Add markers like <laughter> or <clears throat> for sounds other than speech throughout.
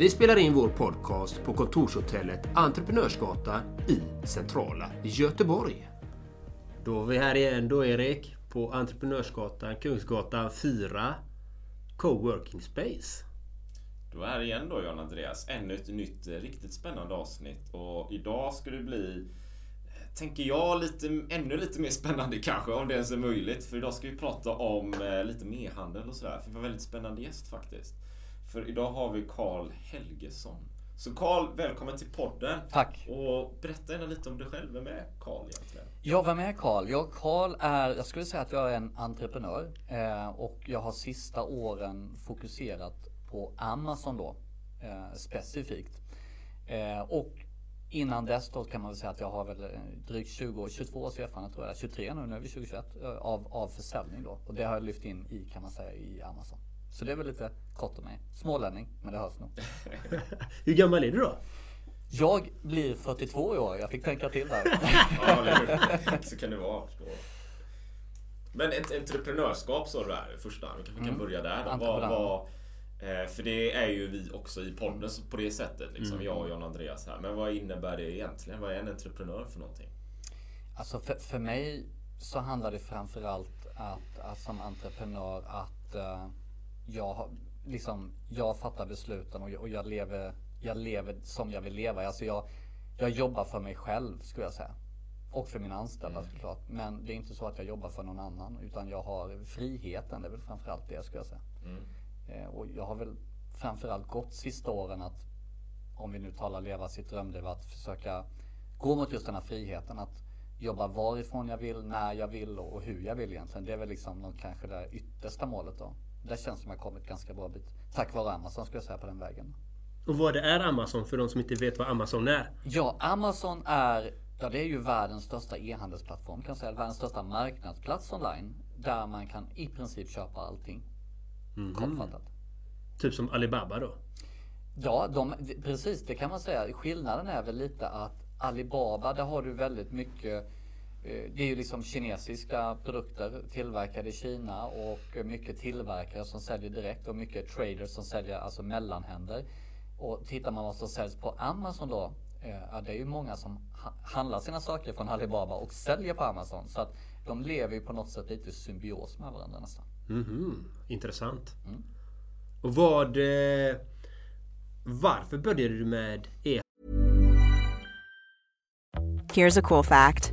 Vi spelar in vår podcast på kontorshotellet Entreprenörsgatan i centrala Göteborg. Då är vi här igen då Erik på Entreprenörsgatan, Kungsgatan 4, Coworking Space. Då är det igen då John Andreas, ännu ett nytt eh, riktigt spännande avsnitt och idag ska det bli eh, Tänker jag lite, ännu lite mer spännande kanske om det ens är möjligt. För idag ska vi prata om eh, lite e-handel och sådär. För vi har en väldigt spännande gäst faktiskt. För idag har vi Karl Helgesson. Så Karl, välkommen till podden. Tack. Och berätta gärna lite om dig själv. Vem är Karl egentligen? Ja, vem är Karl? Jag, Karl är, jag skulle säga att jag är en entreprenör. Eh, och jag har sista åren fokuserat på Amazon då. Eh, specifikt. Eh, och innan dess då kan man väl säga att jag har väl drygt 20 år, 22 års erfarenhet tror jag. 23 nu, nu är vi 2021. eh, Av, av försäljning då. Och det har jag lyft in i kan man säga i Amazon. Så det är väl lite kort om mig. Smålänning, men det hörs nog. <laughs> Hur gammal är du då? Jag blir 42 i år. Jag fick tänka till där. <laughs> Ja? <laughs> Så kan det vara. Men ett entreprenörskap sa du där första. Vi kanske kan Mm. börja där. Då. Vad, vad, eh, för det är ju vi också i podden på det sättet. Liksom, Mm. Jag och John Andreas här. Men vad innebär det egentligen? Vad är en entreprenör för någonting? Alltså för, för mig så handlar det framförallt att, att som entreprenör att eh, jag, liksom, jag fattar besluten och jag, och jag, lever, jag lever som jag vill leva. Alltså jag, jag jobbar för mig själv skulle jag säga. Och för mina anställda såklart. Men det är inte så att jag jobbar för någon annan utan jag har friheten. Det är väl framförallt det skulle jag säga. Eh, och jag har väl framförallt gått sista åren att om vi nu talar leva sitt drömliv att försöka gå mot just den här friheten att jobba varifrån jag vill, när jag vill och hur jag vill egentligen. Det är väl liksom någon, kanske det yttersta målet då. Det känns som jag kommit ganska bra bit. Tack vare Amazon skulle jag säga på den vägen. Och vad det är Amazon för de som inte vet vad Amazon är? Ja, Amazon är, ja det är ju världens största e-handelsplattform kan säga. Världens största marknadsplats online. Där man kan i princip köpa allting. Kortfattat. Typ som Alibaba då? Ja, de, precis det kan man säga. Skillnaden är väl lite att Alibaba, där har du väldigt mycket det är ju liksom kinesiska produkter tillverkade i Kina och mycket tillverkare som säljer direkt och mycket traders som säljer alltså mellanhänder. Och tittar man vad som säljs på Amazon då, eh, ja, det är ju många som ha- handlar sina saker från Alibaba och säljer på Amazon. Så att de lever ju på något sätt lite i symbios med varandra nästan. Mhm, intressant. Och vad... Eh, varför började du med e Here's a cool fact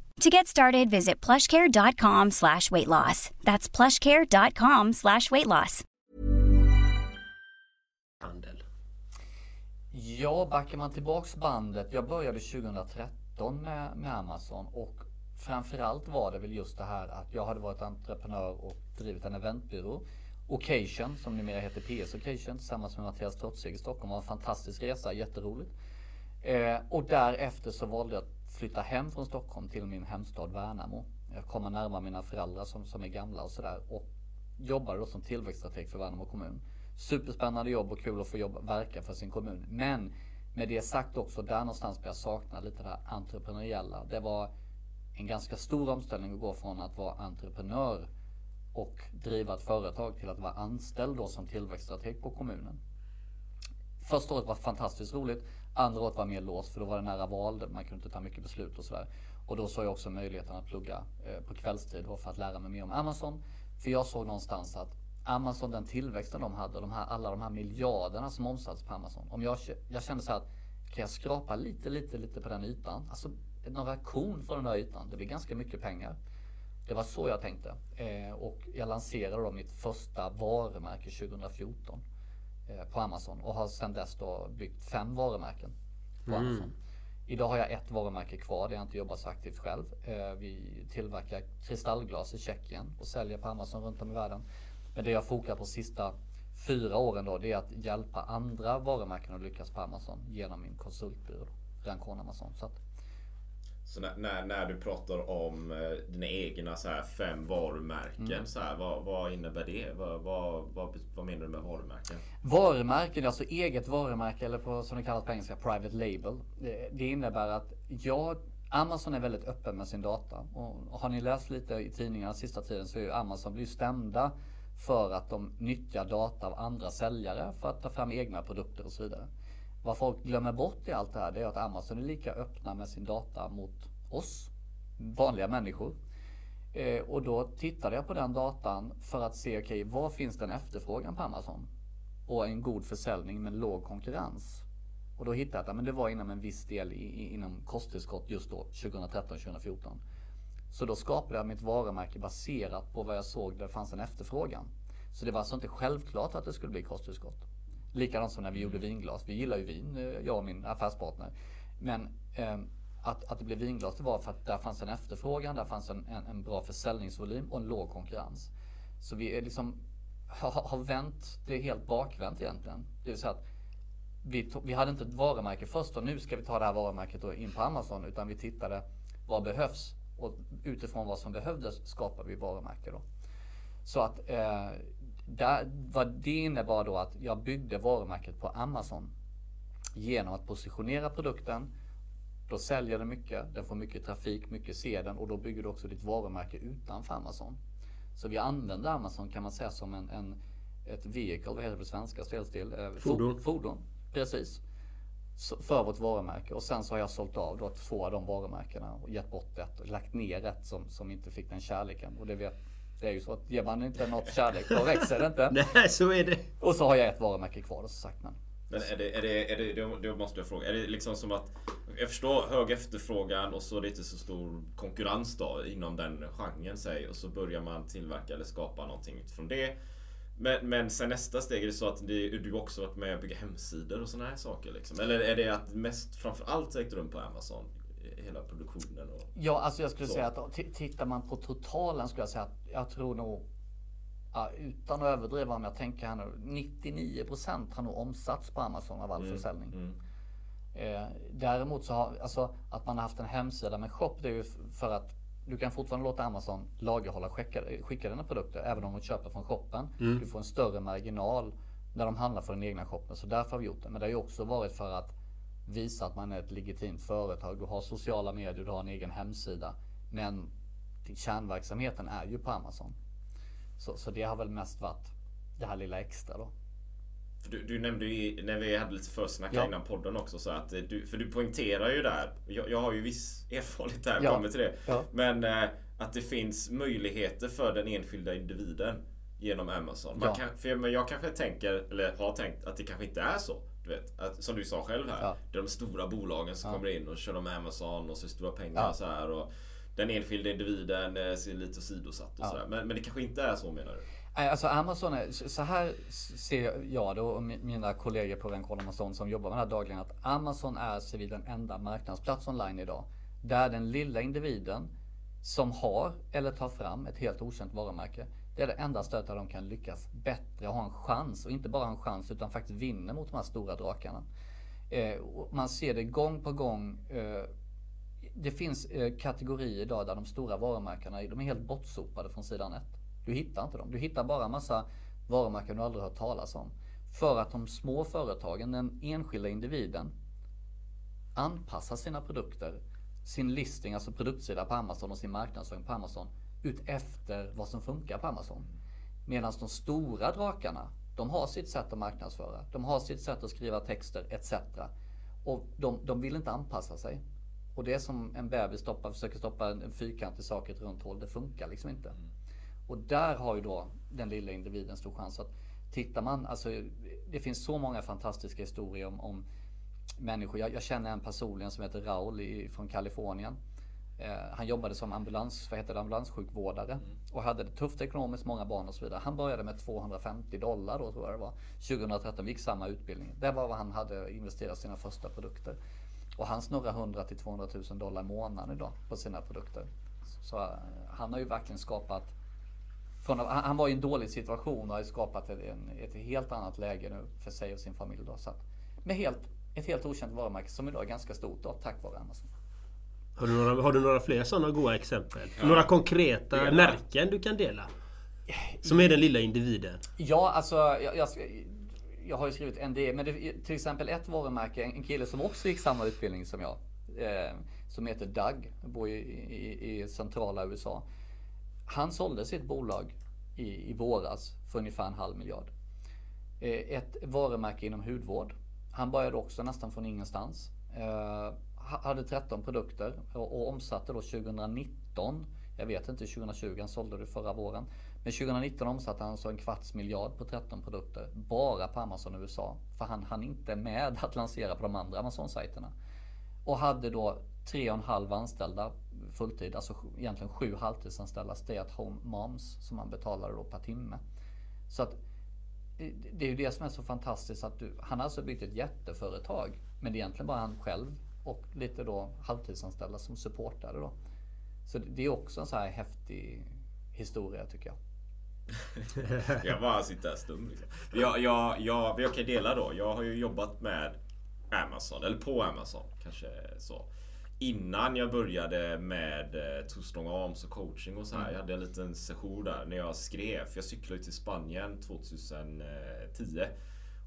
To get started, visit plushcare.com slash weight loss. That's plushcare.com slash weight loss. Ja, backar man tillbaks bandet. Jag började 2013 med, med Amazon och framförallt var det väl just det här att jag hade varit entreprenör och drivit en eventbyrå. Occasion, som numera heter PS Occasion, tillsammans med Mattias Trotzig i Stockholm. var en fantastisk resa, jätteroligt. Eh, och därefter så valde jag flytta hem från Stockholm till min hemstad Värnamo. Jag kommer närmare mina föräldrar som, som är gamla och sådär. Och jobbade då som tillväxtstrateg för Värnamo kommun. Superspännande jobb och kul att få jobba, verka för sin kommun. Men med det sagt också, där någonstans började jag sakna lite det här entreprenöriella. Det var en ganska stor omställning att gå från att vara entreprenör och driva ett företag till att vara anställd då som tillväxtstrateg på kommunen. Första året var fantastiskt roligt. Andra året var mer låst för då var det nära val. Man kunde inte ta mycket beslut och sådär. Och då såg jag också möjligheten att plugga eh, på kvällstid för att lära mig mer om Amazon. För jag såg någonstans att Amazon, den tillväxten de hade, de här, alla de här miljarderna som omsattes på Amazon. Om jag, jag kände så här att kan jag skrapa lite, lite, lite på den ytan. Alltså några korn från den där ytan. Det blir ganska mycket pengar. Det var så jag tänkte. Eh, och jag lanserade då mitt första varumärke 2014 på Amazon och har sedan dess då byggt fem varumärken på mm. Amazon. Idag har jag ett varumärke kvar där jag inte jobbar så aktivt själv. Eh, vi tillverkar kristallglas i Tjeckien och säljer på Amazon runt om i världen. Men det jag fokar på sista fyra åren då, det är att hjälpa andra varumärken att lyckas på Amazon genom min konsultbyrå, Rancon Amazon. Så, att... så när, när, när, du pratar om eh, dina egna så här, fem varumärken, mm. så här, vad, vad, innebär det? Vad, vad, vad, vad, menar du med varumärken? Varumärken, alltså eget varumärke eller på, som det kallas på engelska, private label. Det, det innebär att jag Amazon är väldigt öppen med sin data. Och har ni läst lite i tidningarna sista tiden så är ju Amazon blir stämda för att de nyttjar data av andra säljare för att ta fram egna produkter och så vidare. Vad folk glömmer bort i allt det här det är att Amazon är lika öppna med sin data mot oss, vanliga människor. Eh, och då tittade jag på den datan för att se, okej, okay, var finns den efterfrågan på Amazon? Och en god försäljning med låg konkurrens. Och då hittade jag att det var inom en viss del i, inom kosttillskott just då, 2013-2014. Så då skapade jag mitt varumärke baserat på vad jag såg där det fanns en efterfrågan. Så det var alltså inte självklart att det skulle bli kosttillskott. Likadant som när vi gjorde vinglas. Vi gillar ju vin, eh, jag och min affärspartner. Men eh, att, att det blev vinglas det var för att där fanns en efterfrågan, där fanns en, en, en bra försäljningsvolym och en låg konkurrens. Så vi är liksom har, har vänt det är helt bakvänt egentligen. Det vill säga att vi, tog, vi hade inte ett varumärke först och nu ska vi ta det här varumärket in på Amazon utan vi tittade vad behövs och utifrån vad som behövdes skapar vi varumärke då. Så att eh, där, vad det innebar då att jag byggde varumärket på Amazon genom att positionera produkten. Då säljer den mycket, den får mycket trafik, mycket ser den och då bygger du också ditt varumärke utanför Amazon. Så vi använder Amazon kan man säga som en, en ett vehicle, vad heter det på svenska? Spelstil? Eh, fordon. Fordon, precis för vårt varumärke och sen så har jag sålt av då två av de varumärkena och gett bort ett och lagt ner ett som, som inte fick den kärleken. Och det, vet, det är ju så att ger man inte något kärlek då växer det inte. <laughs> Nej, så är det. Och så har jag ett varumärke kvar som sagt. Men, men är det, är det, är det, då måste jag fråga, är det liksom som att Jag förstår hög efterfrågan och så är det inte så stor konkurrens då inom den genren säg och så börjar man tillverka eller skapa någonting utifrån det. Men, men sen nästa steg, är det så att det, du också varit med och bygga hemsidor och sådana här saker? Liksom? Eller är det att mest framförallt ägt rum på Amazon? Hela produktionen? Och ja, alltså jag skulle så. säga att tittar man på totalen skulle jag säga att jag tror nog Ja, utan att överdriva om jag tänker här nu. 99% har nog omsatts på Amazon av all mm, försäljning. Mm. Eh, däremot så har, alltså att man har haft en hemsida med shop det är ju för att du kan fortfarande låta Amazon lagerhålla skicka, skicka dina produkter även om de köper från shoppen. Mm. Du får en större marginal när de handlar för den egna shoppen. Så därför har vi gjort det. Men det har ju också varit för att visa att man är ett legitimt företag. Du har sociala medier, du har en egen hemsida. Men kärnverksamheten är ju på Amazon. Så, så det har väl mest varit det här lilla extra då. Du, du nämnde ju när vi hade lite försnack ja. innan podden också så att du, för du poängterar ju där. Jag, jag har ju viss <laughs> erfarenhet där, ja. kommer till det. Ja. Men eh, att det finns möjligheter för den enskilda individen genom Amazon. Man ja. kan, för jag, jag kanske tänker, eller har tänkt att det kanske inte är så. Du vet, att, som du sa själv här. Ja. Det är de stora bolagen som kommer in och kör med Amazon och så stora pengar och så här. Och den enskilda individen eh, ser lite sidosatt och sådär. Men, men det kanske inte är så menar du? Alltså Amazon är, så här ser jag då och mina kollegor på Rencon Amazon som jobbar med det här dagligen att Amazon är vid den enda marknadsplats online idag. Där den lilla individen som har eller tar fram ett helt okänt varumärke. Det är det enda stödet där de kan lyckas bättre, och ha en chans och inte bara en chans utan faktiskt vinna mot de här stora drakarna. Eh, man ser det gång på gång. Eh, det finns eh, kategorier idag där de stora varumärkena de är helt bortsopade från sidan ett. Du hittar inte dem. Du hittar bara massa varumärken du aldrig hört talas om. För att de små företagen, den enskilda individen, anpassar sina produkter, sin listing, alltså produktsida på Amazon och sin marknadsföring på Amazon ut efter vad som funkar på Amazon. Medan de stora drakarna, de har sitt sätt att marknadsföra. De har sitt sätt att skriva texter etc. Och de, de vill inte anpassa sig. Och det är som en bebis stoppar, försöker stoppa en, en fyrkantig sak i ett runt hål. Det funkar liksom inte. Och där har ju då den lilla individen stor chans. att Tittar man, alltså det finns så många fantastiska historier om, om människor. Jag, jag, känner en personligen som heter Raul i, från Kalifornien. Eh, han jobbade som ambulans, vad heter det, ambulanssjukvårdare mm. och hade det tufft ekonomiskt, många barn och så vidare. Han började med 250 dollar då tror jag det var. 2013 gick samma utbildning. Det var vad han hade investerat sina första produkter. Och han snurrar 100 till 200 000 dollar i månaden idag på sina produkter. Så uh, han har ju verkligen skapat från, han var i en dålig situation och har skapat ett, ett helt annat läge nu för sig och sin familj. Då, så att, med helt, ett helt okänt varumärke som idag är ganska stort då, tack vare Amazon. Har du några, har du några fler sådana goda exempel? Ja. Några konkreta Dela. märken du kan dela? Som är den lilla individen. Ja, alltså jag, jag, jag har ju skrivit ND, men det, till exempel ett varumärke, en kille som också gick samma utbildning som jag. Eh, som heter Doug, bor i, i, i centrala USA. Han sålde sitt bolag i, i våras för ungefär en halv miljard. Eh, ett varumärke inom hudvård. Han började också nästan från ingenstans. Eh, hade 13 produkter och, och omsatte då 2019, jag vet inte 2020, han sålde det förra våren. Men 2019 omsatte han så en kvarts miljard på 13 produkter. Bara på Amazon USA. För han hann inte med att lansera på de andra Amazon-sajterna. Och hade då tre och en halv anställda fulltid, alltså egentligen sju halvtidsanställda stay at home moms som man betalade då per timme. Så att det är ju det som är så fantastiskt att du, han har alltså byggt ett jätteföretag. Men det är egentligen bara han själv och lite då halvtidsanställda som supportade då. Så det är också en så här häftig historia tycker jag. <laughs> jag bara sitter här stum. Liksom. Jag, jag, jag, jag kan dela då. Jag har ju jobbat med Amazon, eller på Amazon kanske så innan jag började med eh, Two Strong Arms och coaching och så här. Mm. Jag hade en liten session där när jag skrev. Jag cyklade till Spanien 2010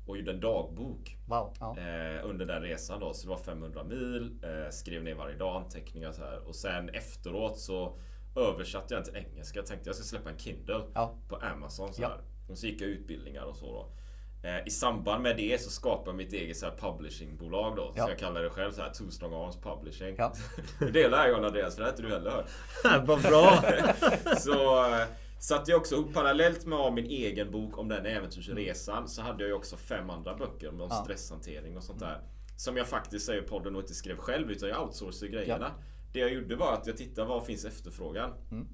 och gjorde en dagbok wow, ja. eh, under den resan då. Så det var 500 mil. Eh, skrev ner varje dag anteckningar så här. Och sen efteråt så översatte jag den till engelska. Jag tänkte jag ska släppa en Kindle ja. på Amazon så här. Och så gick jag utbildningar och så då. Eh, I samband med det så skapade jag mitt eget så här publishingbolag då. Ja. Så jag kallar det själv så här Two Strong Arms Publishing. Ja. <laughs> det lär jag Andreas, för det har inte du heller hört. <laughs> Vad bra! <laughs> så satte jag också parallellt med min egen bok om den äventyrsresan. Så hade jag ju också fem andra böcker om ja. stresshantering och sånt där. Som jag faktiskt säger podden och inte skrev själv utan jag outsourcade grejerna. Ja. Det jag gjorde var att jag tittade vad finns efterfrågan? Mm.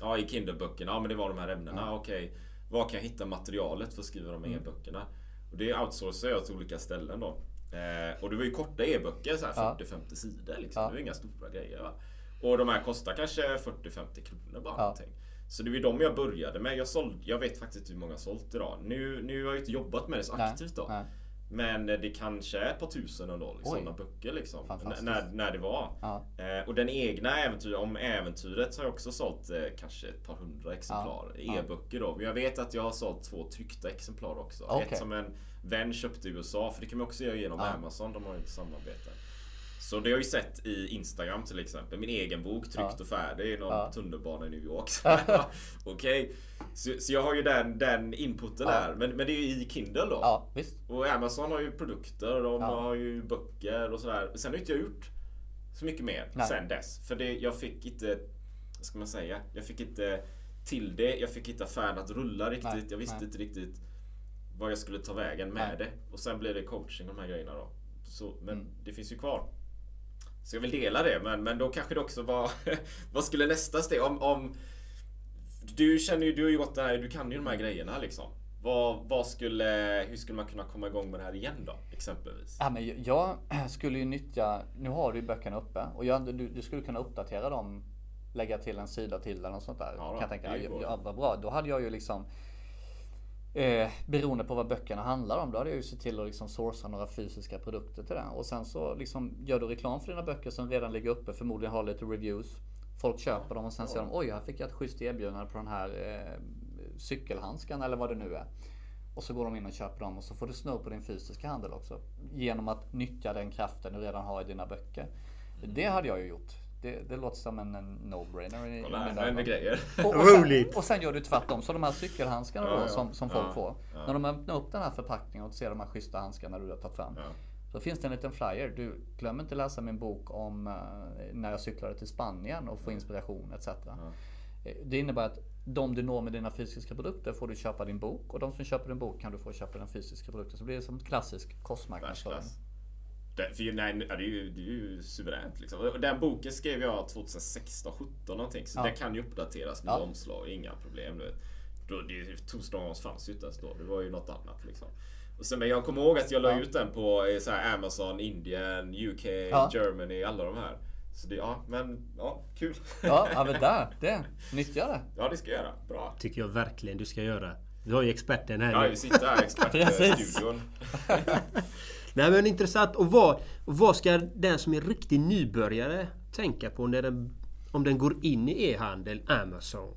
Ja, i Kindle-böckerna. Ja, men det var de här ämnena. Ja. Okej. Var kan jag hitta materialet för att skriva de här mm. e-böckerna? Och det outsourcar jag till olika ställen då. Eh, och det var ju korta e-böcker, 40-50 sidor. Liksom. Det var inga stora grejer. Va? Och de här kostar kanske 40-50 kronor bara. Ja. Någonting. Så det var ju de jag började med. Jag, såld, jag vet faktiskt inte hur många jag sålt idag. Nu, nu har jag inte jobbat med det så aktivt då. Nej. Men det kanske är ett par tusen ändå. Liksom, sådana böcker liksom. När, när det var. Ja. Eh, och den egna äventyret, om äventyret har jag också sålt eh, kanske ett par hundra exemplar. Ja. E-böcker då. Men jag vet att jag har sålt två tryckta exemplar också. Okay. Ett som en vän köpte i USA. För det kan man också göra genom ja. Amazon. De har ju ett samarbete. Så det har jag ju sett i Instagram till exempel. Min egen bok tryckt ja. och färdig i någon ja. tunnelbana i New York. <laughs> Okej. Okay. Så, så, jag har ju den, den inputen ja. där. Men, men det är ju i Kindle då. Ja, visst. Och Amazon har ju produkter. De har ju böcker och sådär. Sen har inte jag gjort så mycket mer Nej. sen dess. För det, jag fick inte... Vad ska man säga? Jag fick inte till det. Jag fick inte affären att rulla riktigt. Nej. Jag visste Nej. inte riktigt vad jag skulle ta vägen med det. Och sen blev det coaching och de här grejerna då. Så, men mm. det finns ju kvar. Så jag vill dela det, men, men då kanske det också var... <laughs> vad skulle nästa steg? Om, om, du känner ju, du har gått det här, du kan ju de här grejerna liksom. Vad, vad skulle, hur skulle man kunna komma igång med det här igen då? Exempelvis. Ja, men jag <clears throat> skulle ju nyttja, nu har du ju böckerna uppe och jag, du, du skulle kunna uppdatera dem lägga till en sida till eller något sånt där. Ja, kan då, jag tänka. ja, vad bra. Då hade jag ju liksom Eh, beroende på vad böckerna handlar om. Då hade jag ju sett till att liksom sourca några fysiska produkter till det. Och sen så liksom gör du reklam för dina böcker som redan ligger uppe. Förmodligen har lite reviews. Folk köper dem och sen säger de oj, här fick jag ett schysst erbjudande på den här eh, cykelhandskan eller vad det nu är. Och så går de in och köper dem och så får du snurr på din fysiska handel också. Genom att nyttja den kraften du redan har i dina böcker. Det hade jag ju gjort. Det, det låter som en, no-brainer. Kolla här, händer grejer. Och, och, sen, Roligt. och sen gör du tvärtom. Så de här cykelhandskarna Ja, då som, som folk Ja, får. ja. När de öppnar upp den här förpackningen och ser de här schyssta handskarna du har tagit fram. Ja. Så finns det en liten flyer. Du glöm inte läsa min bok om eh, när jag cyklade till Spanien och få inspiration etc. Eh, Det innebär att de du når med dina fysiska produkter får du köpa din bok och de som köper din bok kan du få köpa den fysiska produkten. Så blir det som klassisk kostmarknadsföring. Det, för, nej, det, är ju, det är ju suveränt. Liksom. Och Den boken skrev jag 2016, 17 någonting. Så Ja. den kan ju uppdateras med Ja. omslag, inga problem. Du vet. Då, det Torsdagens fanns ju inte ens då. Det var ju något annat liksom. Och sen, men jag kommer ihåg att jag la Ja. ut den på eh, så här, Amazon, Indien, UK, Ja. Germany, alla de här. Så det, ja, men ja, kul. Ja, ja men <laughs> där, det. Nyttja det. ja, det ska jag göra. Bra. Tycker jag verkligen du ska göra. Du har ju experten här Ja, vi sitter här <laughs> i expertstudion. <laughs> Nej men intressant. Och vad, vad ska den som är riktig nybörjare tänka på när den, om den går in i e-handel, Amazon?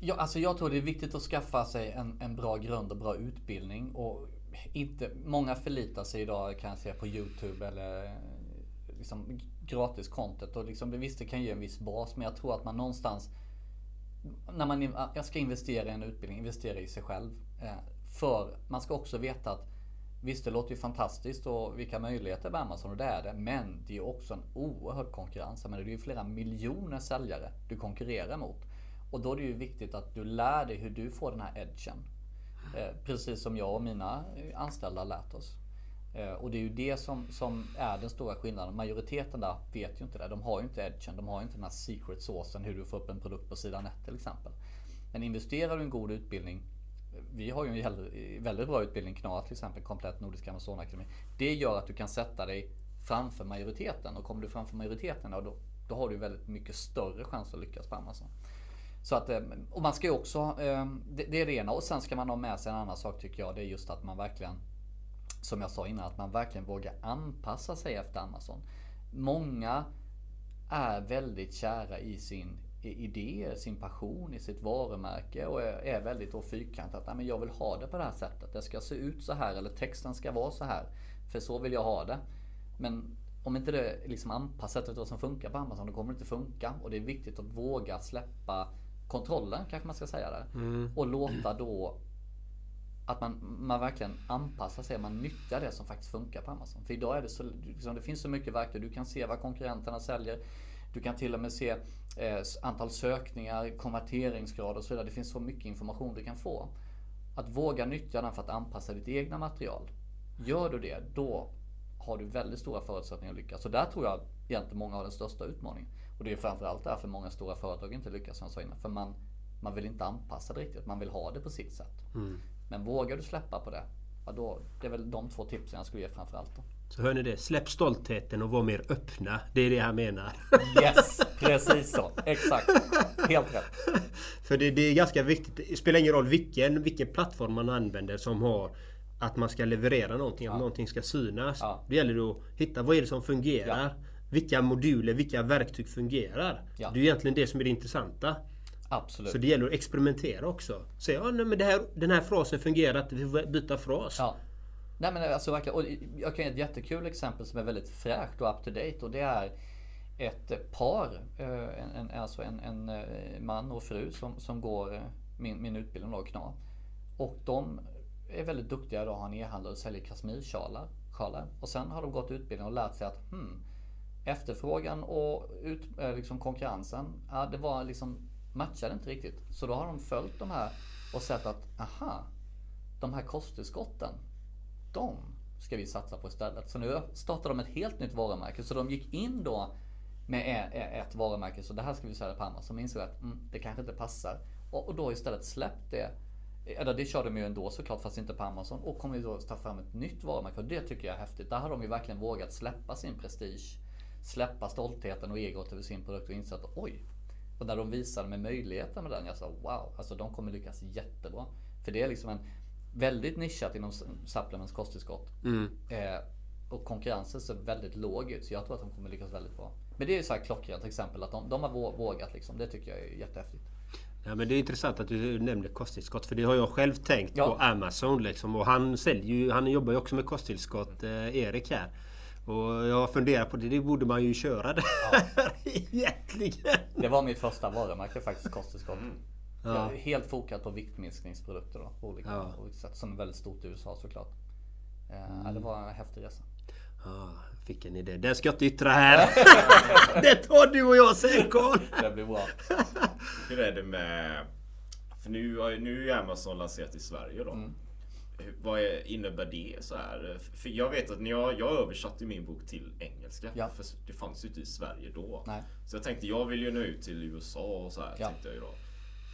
Ja, alltså jag tror det är viktigt att skaffa sig en, en bra grund och bra utbildning. Och inte, många förlitar sig idag kan jag säga på Youtube eller liksom gratis content. Och liksom, visst det kan ge en viss bas men jag tror att man någonstans när man jag ska investera i en utbildning, investera i sig själv. Eh, för man ska också veta att Visst det låter ju fantastiskt och vilka möjligheter med Amazon och det är det. Men det är också en oerhörd konkurrens. Men det är ju flera miljoner säljare du konkurrerar mot. Och då är det ju viktigt att du lär dig hur du får den här edgen. Eh, Precis som jag och mina anställda har lärt oss. Eh, Och det är ju det som, som är den stora skillnaden. Majoriteten där vet ju inte det. De har ju inte edgen. De har ju inte den här secret såsen hur du får upp en produkt på sidan 1 till exempel. Men investerar du i en god utbildning. Vi har ju en väldigt bra utbildning, KNA till exempel, komplett Nordisk Amazonakademi. Det gör att du kan sätta dig framför majoriteten. Och kommer du framför majoriteten, då, då har du väldigt mycket större chans att lyckas på Amazon. Så att, ehm, och man ska ju också, ehm, det, det är det ena. Och sen ska man ha med sig en annan sak tycker jag. Det är just att man verkligen, som jag sa innan, att man verkligen vågar anpassa sig efter Amazon. Många är väldigt kära i sin idé, sin passion, i sitt varumärke och är, väldigt då fyrkantat. Men jag vill ha det på det här sättet. Det ska se ut så här eller texten ska vara så här. För så vill jag ha det. Men om inte det är liksom anpassat efter vad som funkar på Amazon, då kommer det inte funka. Och det är viktigt att våga släppa kontrollen, kanske man ska säga där. Och låta då att man, man verkligen anpassar sig, man nyttjar det som faktiskt funkar på Amazon. För idag är det så, liksom, det finns så mycket verktyg. Du kan se vad konkurrenterna säljer. Du kan till och med se eh, antal sökningar, konverteringsgrad och så vidare. Det finns så mycket information du kan få. Att våga nyttja den för att anpassa ditt egna material. Gör du det, då har du väldigt stora förutsättningar att lyckas. Så där tror jag egentligen många har den största utmaningen. Och det är framförallt därför många stora företag inte lyckas som jag sa innan. För man, man vill inte anpassa det riktigt, man vill ha det på sitt sätt. Men vågar du släppa på det, ja då, det är väl de två tipsen jag skulle ge framförallt. Då. Så hör ni det? Släpp stoltheten och var mer öppna. Det är det han menar. Yes, precis så. Exakt. Helt rätt. För det, det är ganska viktigt. Det spelar ingen roll vilken, vilken plattform man använder som har att man ska leverera någonting, att någonting ska synas. Ja. Det gäller att hitta vad är det som fungerar. Ja. Vilka moduler, vilka verktyg fungerar. Ja. Det är egentligen det som är det intressanta. Absolut. Så det gäller att experimentera också. Säga ja, nej, men det här, den här frasen fungerar inte, vi får byta fras. Ja. Nej men alltså verkligen. Och jag kan ge ett jättekul exempel som är väldigt fräscht och up to date. Och det är ett par, eh, en, en, alltså en, en eh, man och fru som, som går eh, min, min utbildning då, KNA. Och de är väldigt duktiga då, har en e-handlare och säljer kashmirsjalar. sjalar. Och sen har de gått utbildning och lärt sig att hmm, efterfrågan och ut, liksom konkurrensen, ja, det var liksom matchade inte riktigt. Så då har de följt de här och sett att aha, de här kosttillskotten, de ska vi satsa på istället. Så nu startar de ett helt nytt varumärke. Så de gick in då med e- e- ett varumärke, så det här ska vi sälja på Amazon. De insåg att mm, det kanske inte passar. Och, och då istället släppt det. Eller det körde de ju ändå såklart, fast inte på Amazon. Och kommer då ta fram ett nytt varumärke. Och det tycker jag är häftigt. Där har de ju verkligen vågat släppa sin prestige. Släppa stoltheten och egot över sin produkt och insett att oj, Och när de visade mig möjligheten med den, jag sa wow, alltså de kommer lyckas jättebra. För det är liksom en väldigt nischat inom supplements kosttillskott. Eh, och konkurrensen ser väldigt låg ut, så jag tror att de kommer lyckas väldigt bra. Men det är ju så här klockrent exempel att de, de har vå- vågat liksom. Det tycker jag är jättehäftigt. Ja, men det är intressant att du nämner kosttillskott för det har jag själv tänkt Ja. på Amazon liksom. Och han säljer ju, han jobbar ju också med kosttillskott, eh, Erik här. Och jag funderar på det, det borde man ju köra där <laughs> egentligen. Det var mitt första varumärke faktiskt, kosttillskott. Jag Ja. helt fokat på viktminskningsprodukter då, på olika, Ja. olika sätt. Som är väldigt stort i USA såklart. Eh, ja, det var en häftig resa. Ja, jag fick en idé. Den ska jag inte yttra här. <laughs> <laughs> det tar du och jag sen Carl. <laughs> Det blir bra. Hur är det med... För nu, har ju- nu är ju Amazon lanserat i Sverige då. Mm. Vad är, innebär det så här? För jag vet att när jag, jag översatte min bok till engelska. Ja. För det fanns ju inte i Sverige då. Nej. Så jag tänkte jag vill ju nå ut till USA och så här. Ja. Tänkte jag ju då.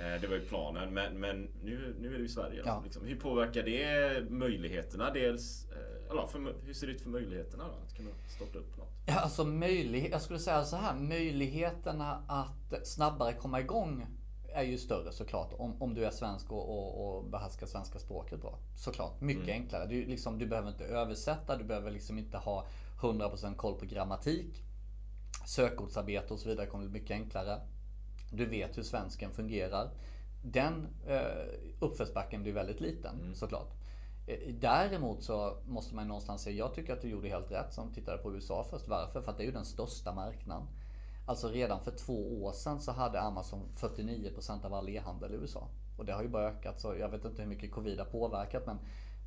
Eh, Det var ju planen. Men, men nu, nu är det ju Sverige. Ja. liksom. Hur påverkar det möjligheterna? Dels, eh, eller, för, hur ser det ut för möjligheterna då? Att kunna starta upp något? Ja, alltså möjlighet, jag skulle säga så här. Möjligheterna att snabbare komma igång är ju större såklart. Om, om du är svensk och, och, och behärskar svenska språket bra. Såklart. Mycket enklare. Du, liksom, du behöver inte översätta. Du behöver liksom inte ha 100% koll på grammatik. Sökordsarbete och så vidare kommer bli mycket enklare. Du vet hur svensken fungerar. Den eh, uppförsbacken blir väldigt liten såklart. Eh, Däremot så måste man någonstans säga, jag tycker att du gjorde helt rätt som tittade på USA först. Varför? För att det är ju den största marknaden. Alltså redan för två år sedan så hade Amazon 49% av all e-handel i USA. Och det har ju bara ökat så jag vet inte hur mycket covid har påverkat men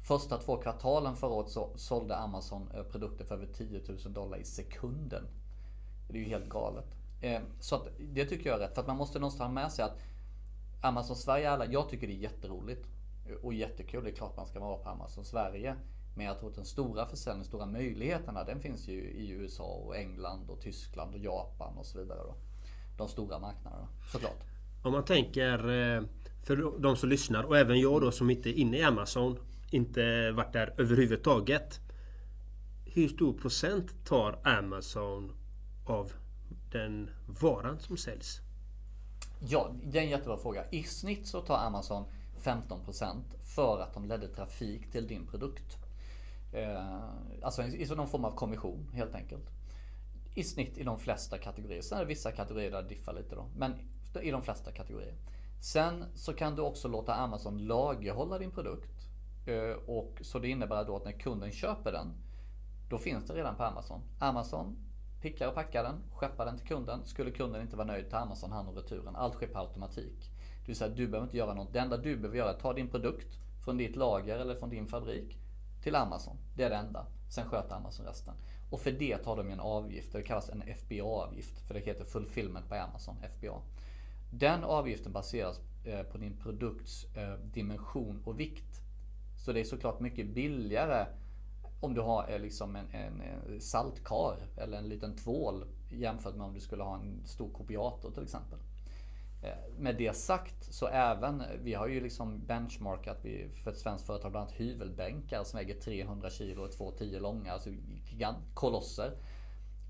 Första två kvartalen förra året så sålde Amazon eh, produkter för över 10 000 dollar i sekunden. Det är ju helt galet. Eh, så att det tycker jag är rätt. För att man måste någonstans ha med sig att Amazon Sverige, alla, jag tycker det är jätteroligt och jättekul. Det är klart man ska vara på Amazon Sverige. Men jag tror att den stora försäljningen, stora möjligheterna, den finns ju i USA och England och Tyskland och Japan och så vidare. Då. De stora marknaderna, såklart. Om man tänker eh, för de som lyssnar och även jag då som inte är inne i Amazon. Inte varit där överhuvudtaget. Hur stor procent tar Amazon av den varan som säljs? Ja, det är en jättebra fråga. I snitt så tar Amazon 15% för att de ledde trafik till din produkt. Eh, alltså i någon form av kommission helt enkelt. I snitt i de flesta kategorier. Sen är det vissa kategorier där det diffar lite då. Men i de flesta kategorier. Sen så kan du också låta Amazon lagerhålla din produkt. Eh, och så det innebär då att när kunden köper den då finns det redan på Amazon. Amazon pickar och packar den, skeppar den till kunden. Skulle kunden inte vara nöjd tar Amazon hand om returen. Allt sker på automatik. Det vill säga du behöver inte göra något. Det enda du behöver göra är att ta din produkt från ditt lager eller från din fabrik till Amazon. Det är det enda. Sen sköter Amazon resten. Och för det tar de en avgift. Det kallas en FBA-avgift. För det heter Fulfillment by Amazon, FBA. Den avgiften baseras eh, på din produkts eh, dimension och vikt. Så det är såklart mycket billigare om du har eh, liksom en, en, en saltkar eller en liten tvål jämfört med om du skulle ha en stor kopiator till exempel. Eh, med det sagt så även, vi har ju liksom benchmarkat vi, för ett svenskt företag bland annat hyvelbänkar som väger 300 kilo och är 2,10 långa, alltså gigant, kolosser.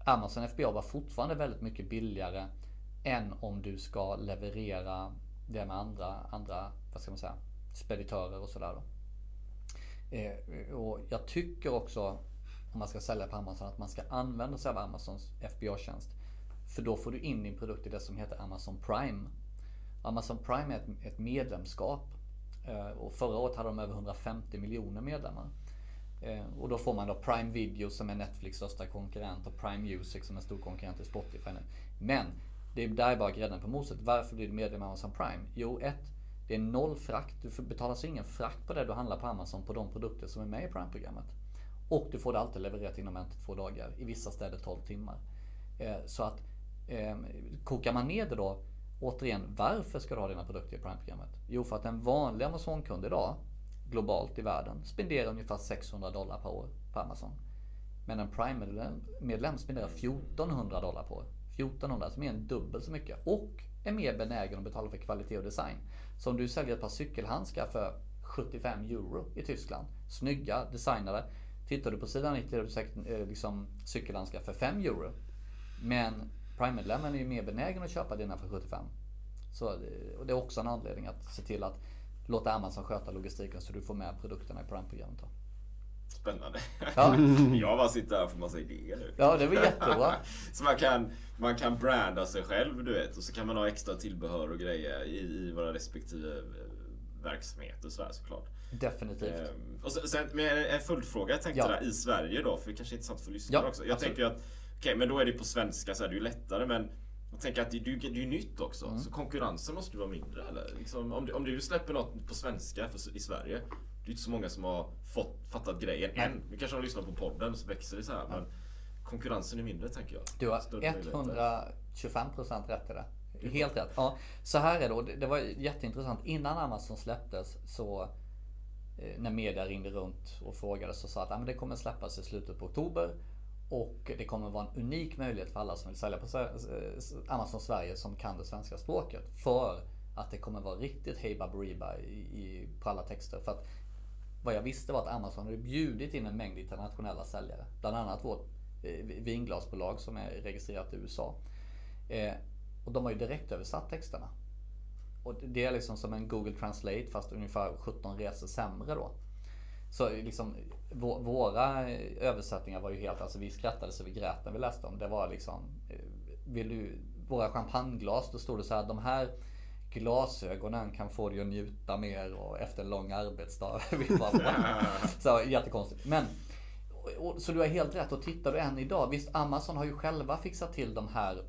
Amazon FBA var fortfarande väldigt mycket billigare än om du ska leverera det med andra, andra vad ska man säga, speditörer och sådär. Då. Eh, och jag tycker också, om man ska sälja på Amazon, att man ska använda sig av Amazons FBA-tjänst. För då får du in din produkt i det som heter Amazon Prime. Amazon Prime är ett, ett medlemskap. Eh, och förra året hade de över 150 miljoner medlemmar. Eh, och då får man då Prime Video som är Netflix största konkurrent och Prime Music som är en stor konkurrent till Spotify nu. Men det är där är bara grädden på moset. Varför blir du medlem i Amazon Prime? Jo, ett, det är noll frakt. Du betalas betalar ingen frakt på det du handlar på Amazon på de produkter som är med i Prime-programmet. Och du får det alltid levererat inom en till två dagar. I vissa städer 12 timmar. Eh, så att ehm, kokar man ner det då. Återigen, varför ska du ha dina produkter i Prime-programmet? Jo, för att en vanlig Amazon-kund idag globalt i världen spenderar ungefär 600 dollar per år på Amazon. Men en Prime-medlem spenderar 1400 dollar på år. 1400, som är en dubbelt så mycket. Och är mer benägen att betala för kvalitet och design. Så om du säljer ett par cykelhandskar för 75 euro i Tyskland. Snygga, designade. Tittar du på sidan 90 är det säkert eh, liksom cykelhandskar för 5 euro. Men Prime-medlemmen är ju mer benägen att köpa dina för 75. Så, eh, och det är också en anledning att se till att låta Amazon sköta logistiken så du får med produkterna i Prime-programmet. Spännande. Ja. <laughs> Jag bara sitter här och får massa idéer nu. Ja, det var jättebra. <laughs> så man kan, man kan branda sig själv, du vet. Och så kan man ha extra tillbehör och grejer i, i våra respektive eh, verksamheter och sådär såklart. Definitivt. Ehm, och sen, sen med en följdfråga jag tänkte Ja. där, i Sverige då, för det kanske är intressant för lyssnarna Ja, också. Jag absolut. tänker att, okej men då är det på svenska så är det ju lättare men jag tänker att det, det, det är ju nytt också, Mm. så konkurrensen måste ju vara mindre eller? Liksom, om, du, om du släpper något på svenska för, i Sverige, det är inte så många som har fått, fattat grejen än. Nu kanske de lyssnar på podden så växer det så här men konkurrensen är mindre tänker jag. Du har Större möjligheter. 125% rätt i det. Helt rätt. Ja, så här är det. och det. Var jätteintressant. Innan Amazon släpptes så eh, när media ringde runt och frågade så sa att ah, men det kommer släppas i slutet på oktober. Och det kommer vara en unik möjlighet för alla som vill sälja på eh, Amazon Sverige som kan det svenska språket. För att det kommer vara riktigt hej baberiba på alla texter. För att vad jag visste var att Amazon hade bjudit in en mängd internationella säljare. Bland annat vårt vinglasbolag som är registrerat i USA. Eh, och de har ju direkt översatt texterna. Och det är liksom som en Google Translate fast ungefär 17 resor sämre då. Så liksom vå- våra eh, översättningar var ju helt, alltså vi skrattade så vi grät när vi läste dem. Det var liksom, eh, vill du, våra champagneglas, då stod det så här, de här glasögonen kan få dig att njuta mer och efter en lång arbetsdag. <laughs> <laughs> Så jättekonstigt. Men, så du har helt rätt och tittar du än idag, visst Amazon har ju själva fixat till de här,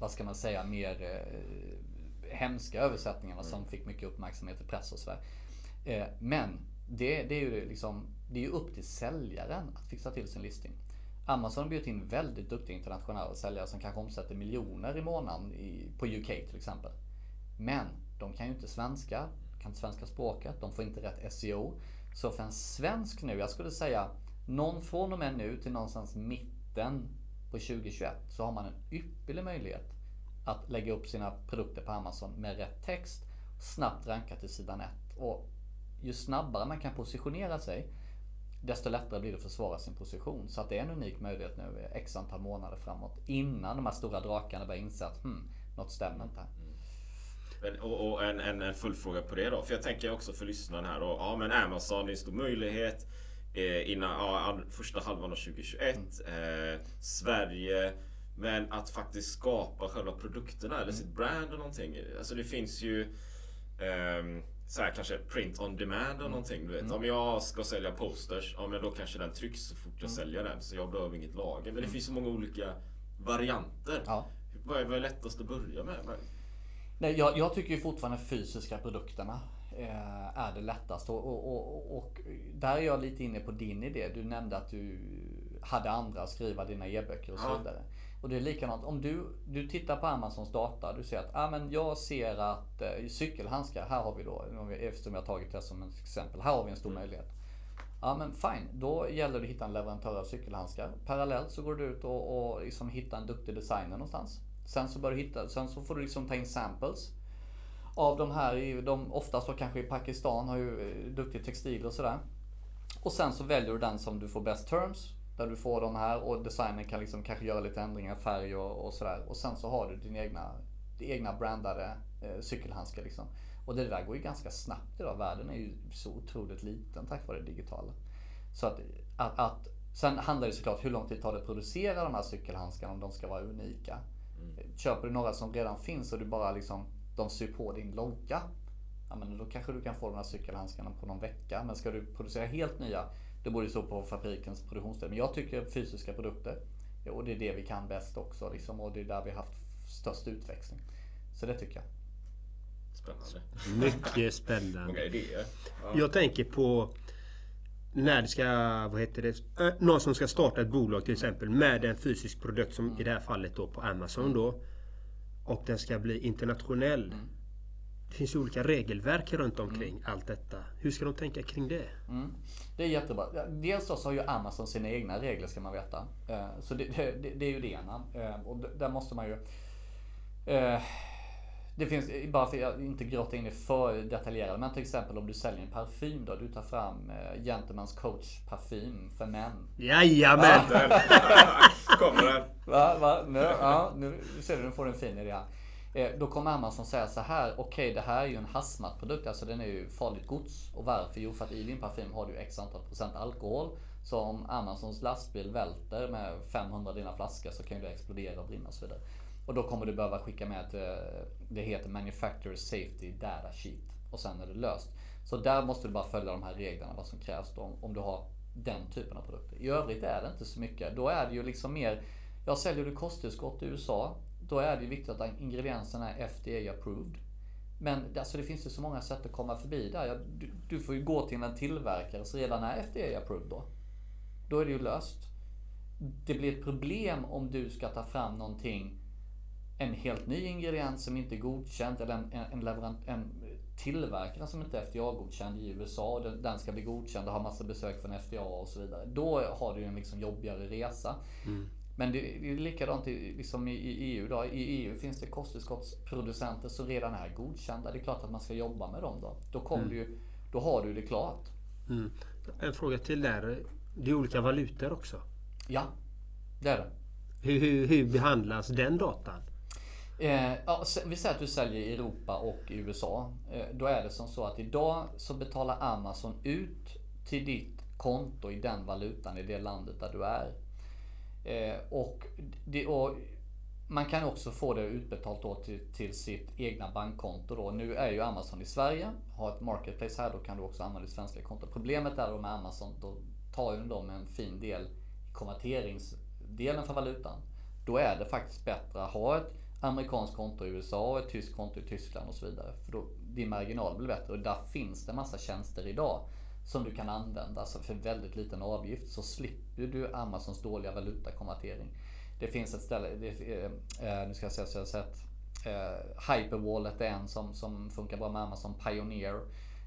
vad ska man säga, mer eh, hemska översättningarna som fick mycket uppmärksamhet i press och sådär. Eh, men det, det är ju liksom, det är ju upp till säljaren att fixa till sin listing. Amazon har bjudit in väldigt duktiga internationella säljare som kanske omsätter miljoner i månaden i, på UK till exempel. Men de kan ju inte svenska, kan inte svenska språket, de får inte rätt SEO. Så för en svensk nu, jag skulle säga någon från och med nu till någonstans mitten på 2021 så har man en ypperlig möjlighet att lägga upp sina produkter på Amazon med rätt text, snabbt ranka till sidan 1. Och ju snabbare man kan positionera sig, desto lättare blir det att försvara sin position. Så att det är en unik möjlighet nu x antal månader framåt. Innan de här stora drakarna börjar inse att hmm, något stämmer inte. Men, och, och en, en, en fullfråga på det då. För jag tänker också för lyssnaren här då. Ja men Amazon det är en stor möjlighet. Eh, innan ja, första halvan av 2021. Eh, Sverige. Men att faktiskt skapa själva produkterna eller sitt brand och någonting. Alltså det finns ju ehm, så här kanske print on demand och någonting. Du vet. Om jag ska sälja posters, ja men då kanske den trycks så fort jag säljer den. Så jag behöver inget lager. Men det finns så många olika varianter. Ja. Vad är, vad är lättast att börja med? Nej, jag, jag tycker ju fortfarande fysiska produkterna eh, är det lättaste. Och, och, och, där är jag lite inne på din idé. Du nämnde att du hade andra att skriva dina e-böcker och så vidare. Och det är likadant. Om du, du tittar på Amazons data. Du ser att ah, men jag ser att eh, cykelhandskar, här har vi då, eftersom jag har tagit det som ett exempel. Här har vi en stor möjlighet. Ja men fine, då gäller det att hitta en leverantör av cykelhandskar. Parallellt så går du ut och, och liksom hitta en duktig designer någonstans. Sen så, bör du hitta, sen så får du liksom ta in samples av de här, i- de oftast då kanske i Pakistan har ju eh, duktig textil och sådär. Och sen så väljer du den som du får best terms. Där du får de här och designen kan liksom kanske göra lite ändringar färg och, och sådär. Och sen så har du din egna, din egna brandade eh, cykelhandskar liksom. Och det där går ju ganska snabbt idag. Världen är ju så otroligt liten tack vare det digitala. Så att, att, att Sen handlar det såklart hur lång tid tar det att producera de här cykelhandskarna om de ska vara unika. Köper du några som redan finns och du bara liksom, de syr på din logga. Ja men då kanske du kan få de här cykelhandskarna på någon vecka. Men ska du producera helt nya, då borde det stå på fabrikens produktionsställe. Men jag tycker fysiska produkter, och det är det vi kan bäst också. Liksom, och det är där vi har haft störst utväxling. Så det tycker jag. Spännande. Mycket Många spännande. idéer. Ja. Jag tänker på när det ska, vad heter det, Ö, någon som ska starta ett bolag till exempel med en fysisk produkt som i det här fallet då på Amazon då. Och den ska bli internationell. Det finns ju olika regelverk runt omkring allt detta. Hur ska de tänka kring det? Det är jättebra. Dels då så har ju Amazon sina egna regler ska man veta. Eh, Så det, det, det är ju det ena. Eh, Och där måste man ju... Det finns, bara för att inte grotta in i för detaljerat, men till exempel om du säljer en parfym då. Du tar fram eh, Gentleman's Coach parfym för män. Jajamän! <laughs> Kommer den? Va? Va? Nu, ja, nu ser du, nu får du en fin idé. Eh, Då kommer Amazon säga så här, okej det här är ju en hazmat-produkt, alltså den är ju farligt gods. Och varför? Jo för att i din parfym har du x antal procent alkohol. Så om Amazons lastbil välter med 500 dina flaskor så kan ju det explodera och brinna och så vidare. Och då kommer du behöva skicka med ett, eh, det heter Manufacturer Safety Data Sheet. Och sen är det löst. Så där måste du bara följa de här reglerna, vad som krävs då, om du har den typen av produkter. I övrigt är det inte så mycket. Då är det ju liksom mer, jag säljer du kosttillskott i USA, då är det ju viktigt att ingredienserna är FDA approved. Men det- alltså det finns ju så många sätt att komma förbi där. Du, du får ju gå till en tillverkare som redan är FDA approved då. Då är det ju löst. Det blir ett problem om du ska ta fram någonting, en helt ny ingrediens som inte är godkänd eller en, en, leverant, en tillverkare som inte är FDA-godkänd i USA den, den ska bli godkänd och ha massa besök från FDA och så vidare. Då har du en liksom jobbigare resa. Men det är likadant i, liksom i, EU då. I EU finns det kosttillskottsproducenter som redan är godkända. Det är klart att man ska jobba med dem då. Då, kommer du, ju- då har du det klart. Mm. En fråga till där. Det är olika valutor också. Ja, det är det. Hur, hur, hur behandlas den datan? Eh, ja, vi säger att du säljer i Europa och i USA. Eh, då är det som så att idag så betalar Amazon ut till ditt konto i den valutan i det landet där du är. Eh, och, det, och man kan också få det utbetalt då till, till sitt egna bankkonto. Då. Nu är ju Amazon i Sverige, har ett marketplace här, då kan du också använda ditt svenska konto. Problemet är då med Amazon, då tar ju de en fin del i konverteringsdelen för valutan. Då är det faktiskt bättre att ha ett amerikanskt konto i USA och ett tyskt konto i Tyskland och så vidare. För då din marginal blir bättre och där finns det massa tjänster idag som du kan använda. alltså för väldigt liten avgift så slipper du Amazons dåliga valutakonvertering. Det finns ett ställe, det, är, eh, nu ska jag säga så jag har sett eh, Hyperwallet är en som, som funkar bra med Amazon Pioneer.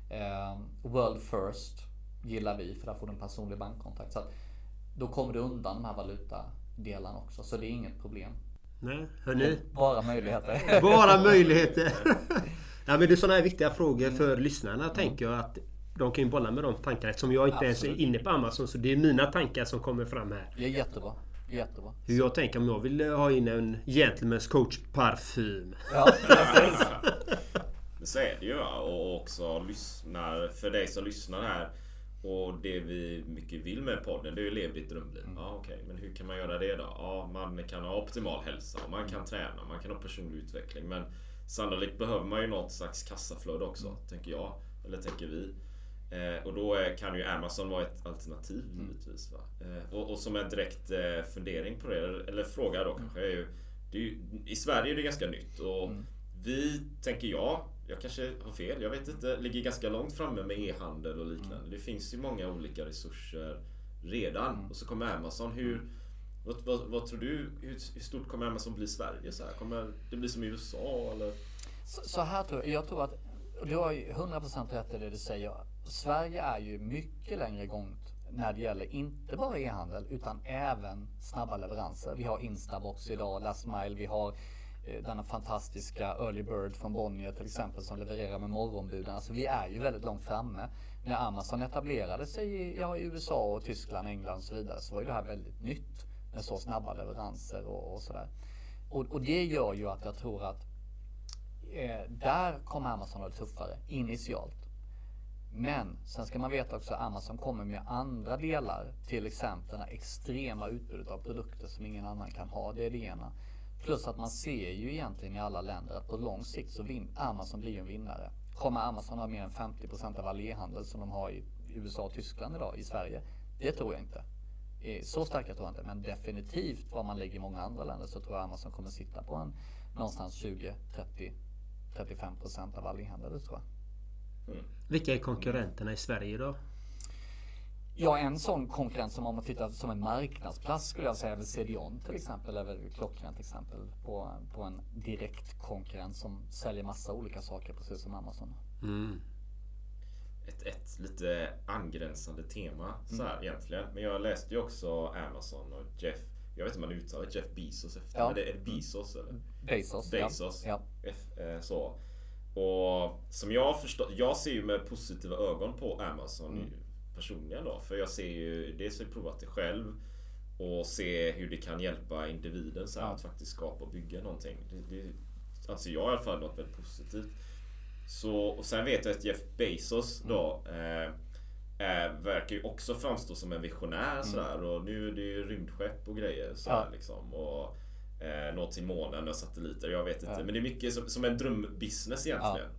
Eh, World First gillar vi för där får du en personlig bankkontakt. Så att då kommer du undan de här valutadelarna också. Så det är inget problem. Nej, hörni. Bara möjligheter. <laughs> Bara möjligheter. <laughs> ja, men det är sådana här viktiga frågor för lyssnarna tänker jag att de kan ju bolla med de tankarna eftersom jag inte ens är Absolut. inne på Amazon. Så det är mina tankar som kommer fram här. Det är jättebra. Jättebra. Hur jag tänker om jag vill ha in en Gentlemen's Coach parfym. Ja, <laughs> precis. Så är det ju och också lyssnar, för dig som lyssnar här och det vi mycket vill med podden det är ju lev ditt drömliv. Ja, okej, men hur kan man göra det då? Ja, man kan ha optimal hälsa, man kan träna, man kan ha personlig utveckling. Men sannolikt behöver man ju något slags kassaflöde också, tänker jag. Eller tänker vi. Eh, och då kan ju Amazon vara ett alternativ givetvis. Va? Eh, och, och som en direkt eh, fundering på det, eller fråga då kanske, är ju, är ju I Sverige är det ganska nytt. Och vi, tänker jag, jag kanske har fel, jag vet inte, ligger ganska långt framme med e-handel och liknande. Det finns ju många olika resurser redan. Och så kommer Amazon. Hur, vad, vad, vad tror du? Hur, stort kommer Amazon bli i Sverige? Så här? Kommer det bli som i USA? Eller? Så, så här tror jag. Jag tror att du har ju 100% rätt i det du säger. Sverige är ju mycket längre gångt när det gäller inte bara e-handel utan även snabba leveranser. Vi har Instabox idag, Last Mile, vi har Eh, denna fantastiska Early Bird från Bonnier till exempel som levererar med morgonbuden. Alltså vi är ju väldigt långt framme. När Amazon etablerade sig i, ja, i USA och Tyskland, England och så vidare så var ju det här väldigt nytt med så snabba leveranser och, och sådär. Och, och det gör ju att jag tror att eh, där kommer Amazon vara tuffare initialt. Men sen ska man veta också att Amazon kommer med andra delar. Till exempel det här extrema utbudet av produkter som ingen annan kan ha. Det är det ena. Plus att man ser ju egentligen i alla länder att på lång sikt så vin Amazon blir en vinnare. Kommer Amazon ha mer än 50% av all e-handel som de har i USA och Tyskland idag i Sverige? Det tror jag inte. Eh, så starka tror jag inte, men definitivt vad man lägger i många andra länder så tror jag Amazon kommer sitta på en någonstans 20, 30, 35% av all e-handel, tror jag. Vilka är konkurrenterna i Sverige då? Ja, en sån konkurrent som om man tittar som en marknadsplats skulle jag säga är väl CDON till exempel. är väl klockrent exempel på, på en direkt konkurrent som säljer massa olika saker precis som Amazon. Mm. ett, ett lite angränsande tema så här egentligen. Men jag läste ju också Amazon och Jeff. jag vet inte om man uttalar Jeff Bezos efter. Ja. Men det är Bezos eller? Bezos. Bezos. Ja. F, eh, så. Och som jag har förstått, jag ser ju med positiva ögon på Amazon Mm. Personligen då. För jag ser ju, dels har jag provat det själv och se hur det kan hjälpa individen så Ja. att faktiskt skapa och bygga någonting. Det, det, alltså jag har i alla fall något väldigt positivt. Så, och sen vet jag att Jeff Bezos då eh, eh, verkar ju också framstå som en visionär sådär. Och nu är det ju rymdskepp och grejer sådär Ja. liksom. Och eh, nå till månen och satelliter. Jag vet inte. Ja. Men det är mycket som, som en drömbusiness egentligen.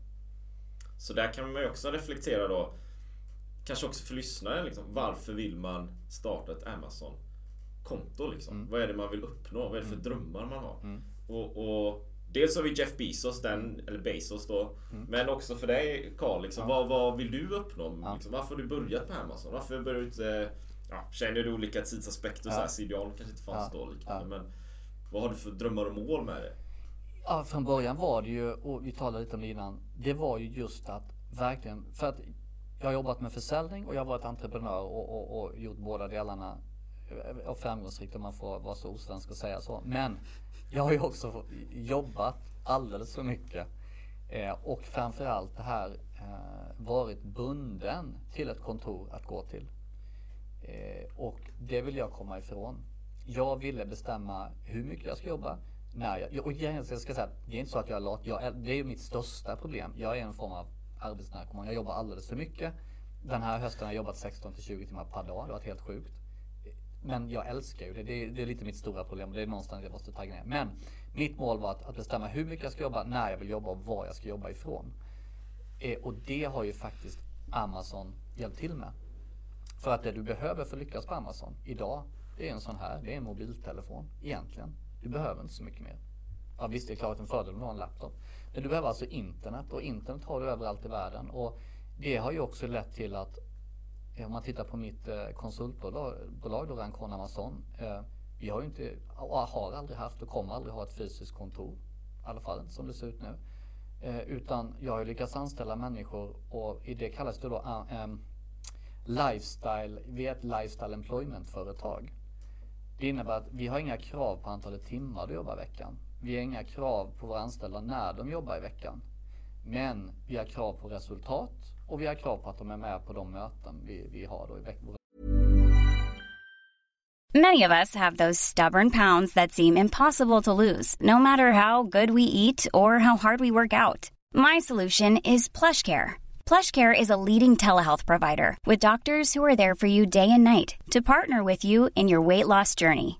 Så där kan man ju också reflektera då. Kanske också för lyssnaren liksom. Varför vill man starta ett Amazon konto liksom? Mm. Vad är det man vill uppnå? Vad är det för drömmar man har? Och, och Dels har vi Jeff Bezos, den, eller Bezos då. Men också för dig Carl, liksom, vad, vad vill du uppnå? Mm. Ja. Liksom, varför har du börjat på Amazon? Varför började du inte... Ja, känner du olika tidsaspekter? Ja. Ja. Så här, CDON kanske inte fanns Ja. då liknande. Ja. Men vad har du för drömmar och mål med det? Ja, från början var det ju, och vi talade lite om det innan, det var ju just att verkligen, för att jag har jobbat med försäljning och jag har varit entreprenör och, och, och gjort båda delarna och framgångsrikt om man får vara så osvensk och säga så. Men jag har ju också jobbat alldeles för mycket eh, och framförallt det här eh, varit bunden till ett kontor att gå till. Eh, och det vill jag komma ifrån. Jag ville bestämma hur mycket jag ska jobba. När jag, och jag ska säga, det är inte så att jag är lat. Jag är, det är ju mitt största problem. Jag är en form av arbetsnarkoman. Jag jobbar alldeles för mycket. Den här hösten har jag jobbat 16 till 20 timmar per dag. Det har varit helt sjukt. Men jag älskar ju det. Det är, det är lite mitt stora problem. Det är någonstans jag måste tagga ner. Men mitt mål var att, att bestämma hur mycket jag ska jobba, när jag vill jobba och var jag ska jobba ifrån. Eh, och det har ju faktiskt Amazon hjälpt till med. För att det du behöver för att lyckas på Amazon idag, det är en sån här, det är en mobiltelefon egentligen. Du behöver inte så mycket mer. Ja visst, det är klart en fördel om du har en laptop. Men du behöver alltså internet och internet har du överallt i världen. Och det har ju också lett till att eh, om man tittar på mitt eh, konsultbolag, då, Rancon Amazon. Eh, vi har ju inte, har aldrig haft och kommer aldrig ha ett fysiskt kontor. I alla fall inte som det ser ut nu. Utan jag har ju lyckats anställa människor och i det kallas det då lifestyle, vi är ett lifestyle employment företag. Det innebär att vi har inga krav på antalet timmar du jobbar i veckan. Vi har inga krav på våra anställda när de jobbar i veckan. Men vi har krav på resultat och vi har krav på att de är med på de möten vi, vi har då i veckan. Many of us have those stubborn pounds that seem impossible to lose, no matter how good we eat or how hard we work out. My solution is PlushCare. PlushCare is a leading telehealth provider with doctors who are there for you day and night to partner with you in your weight loss journey.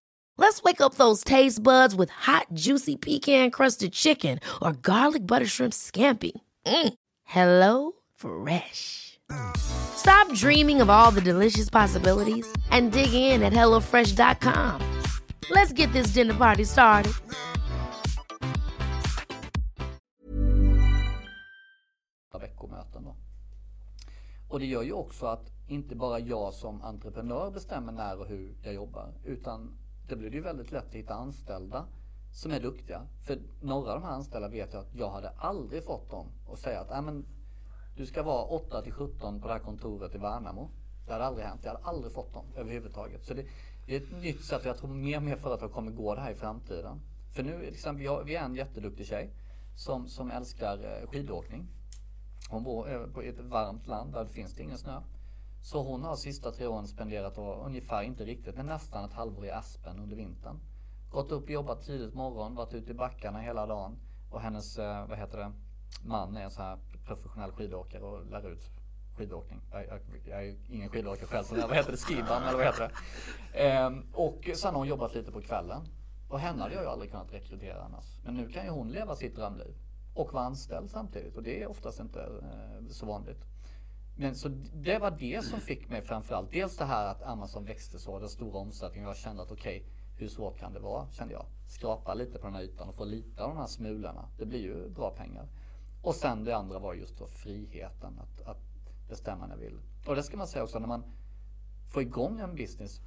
Let's wake up those taste buds with hot, juicy pecan-crusted chicken or garlic butter shrimp scampi. Mm. Hello Fresh. Stop dreaming of all the delicious possibilities and dig in at HelloFresh.com. Let's get this dinner party started. veckomöten då. Och det gör ju också att inte bara jag som entreprenör bestämmer när och hur jag jobbar utan Då blir det ju väldigt lätt att hitta anställda som är duktiga. För några av de här anställda vet jag att jag hade aldrig fått dem att säga att äh, men, du ska vara 8 till 17 på det här kontoret i Värnamo. Det hade aldrig hänt. Jag hade aldrig fått dem överhuvudtaget. Så det, det är ett nytt sätt. Jag tror mer och mer företag kommer gå det här i framtiden. För nu, till exempel, jag, vi är en jätteduktig tjej som, som älskar eh, skidåkning. Hon bor i på ett varmt land där det finns det ingen snö. Så hon har sista tre åren spenderat då, ungefär, inte riktigt, men nästan ett halvår i Aspen under vintern. Gått upp och jobbat tidigt morgon, varit ute i backarna hela dagen. Och hennes, eh, vad heter det, man är en sån här professionell skidåkare och lär ut skidåkning. Jag, jag, jag är ju ingen skidåkare själv, så vad heter det, skiband eller vad heter det? Ehm, och sen har hon jobbat lite på kvällen. Och henne hade jag ju aldrig kunnat rekrytera annars. Men nu kan ju hon leva sitt drömliv. Och vara anställd samtidigt. Och det är oftast inte eh, så vanligt. Men så det var det som fick mig framförallt. Dels det här att Amazon växte så, den stora omsättningen. Jag kände att okej, hur svårt kan det vara? Kände jag. Skrapa lite på den här ytan och få lite av de här smulorna. Det blir ju bra pengar. Och sen det andra var just då friheten att, att bestämma när jag vill. Och det ska man säga också när man får igång en business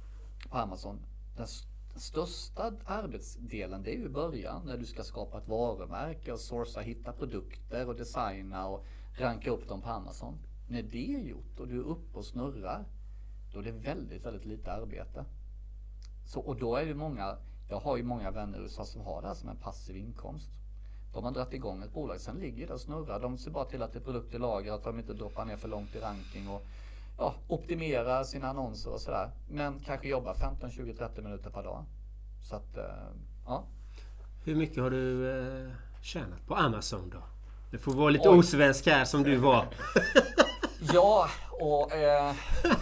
på Amazon. Den största arbetsdelen det är ju i början när du ska skapa ett varumärke och sourca, hitta produkter och designa och ranka upp dem på Amazon. När det är gjort och du är uppe och snurrar, då är det väldigt, väldigt lite arbete. Så, och då är det många, jag har ju många vänner i USA som har det här som en passiv inkomst. De har dragit igång ett bolag, sen ligger det och snurrar. De ser bara till att det är produkter lager, att de inte droppar ner för långt i ranking och ja, optimera sina annonser och sådär. Men kanske jobba 15, 20, 30 minuter per dag. Så att, eh, ja. Hur mycket har du eh, tjänat på Amazon då? Det får vara lite Oj. osvensk här som du var. <laughs> ja, och... Eh, <laughs>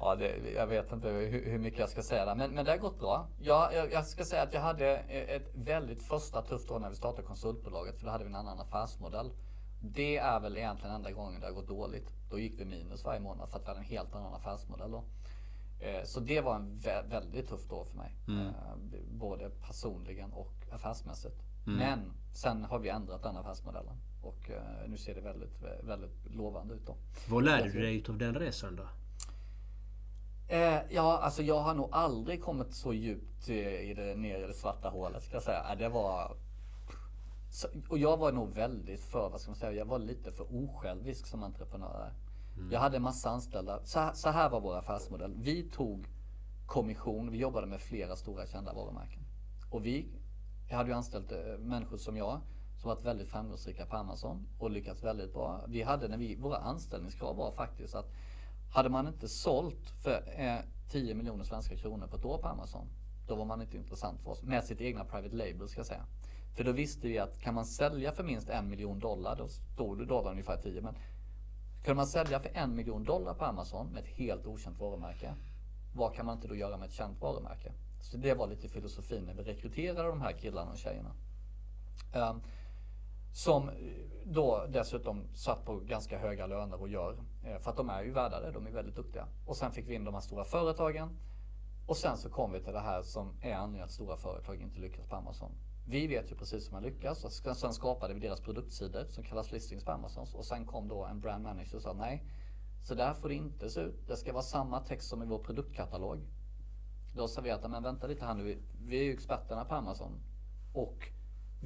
ja, det, jag vet inte hur, hur, mycket jag ska säga där. Men, men det har gått bra. Jag, jag, jag, ska säga att jag hade ett väldigt första tufft år när vi startade konsultbolaget. För då hade vi en annan affärsmodell. Det är väl egentligen enda gången det har gått dåligt. Då gick vi minus varje månad för att vi hade en helt annan affärsmodell då. Eh, så det var en väldigt tufft år för mig. Mm. Eh, både personligen och affärsmässigt. Mm. Men sen har vi ändrat den affärsmodellen. Och eh, nu ser det väldigt, väldigt lovande ut då. Vad lärde du dig av den resan då? ja, alltså jag har nog aldrig kommit så djupt i det, ner i det svarta hålet ska jag säga. det var och jag var nog väldigt för, vad ska man säga, jag var lite för osjälvisk som entreprenör. Mm. Jag hade en massa anställda. Så, så, här var vår affärsmodell. Vi tog kommission, vi jobbade med flera stora kända varumärken. Och vi jag hade ju anställt människor som jag som varit väldigt framgångsrika på Amazon och lyckats väldigt bra. Vi hade när vi, våra anställningskrav var faktiskt att hade man inte sålt för eh, 10 miljoner svenska kronor på ett år på Amazon, då var man inte intressant för oss. Med sitt egna private label ska jag säga. För då visste vi att kan man sälja för minst en miljon dollar, då stod dollarn ungefär 10, men kunde man sälja för en miljon dollar på Amazon med ett helt okänt varumärke, vad kan man inte då göra med ett känt varumärke? Så det var lite filosofin när vi rekryterade de här killarna och tjejerna. Um, som eh, då dessutom satt på ganska höga löner och gör. Eh, för att de är ju värda det, de är väldigt duktiga. Och sen fick vi in de här stora företagen. Och sen så kom vi till det här som är anledningen att stora företag inte lyckas på Amazon. Vi vet ju precis hur man lyckas och sen skapade vi deras produktsidor som kallas listings på Amazon. Och sen kom då en brand manager och sa nej, så där får det inte se ut. Det ska vara samma text som i vår produktkatalog. Då sa vi att, men vänta lite här nu, vi är ju experterna på Amazon. Och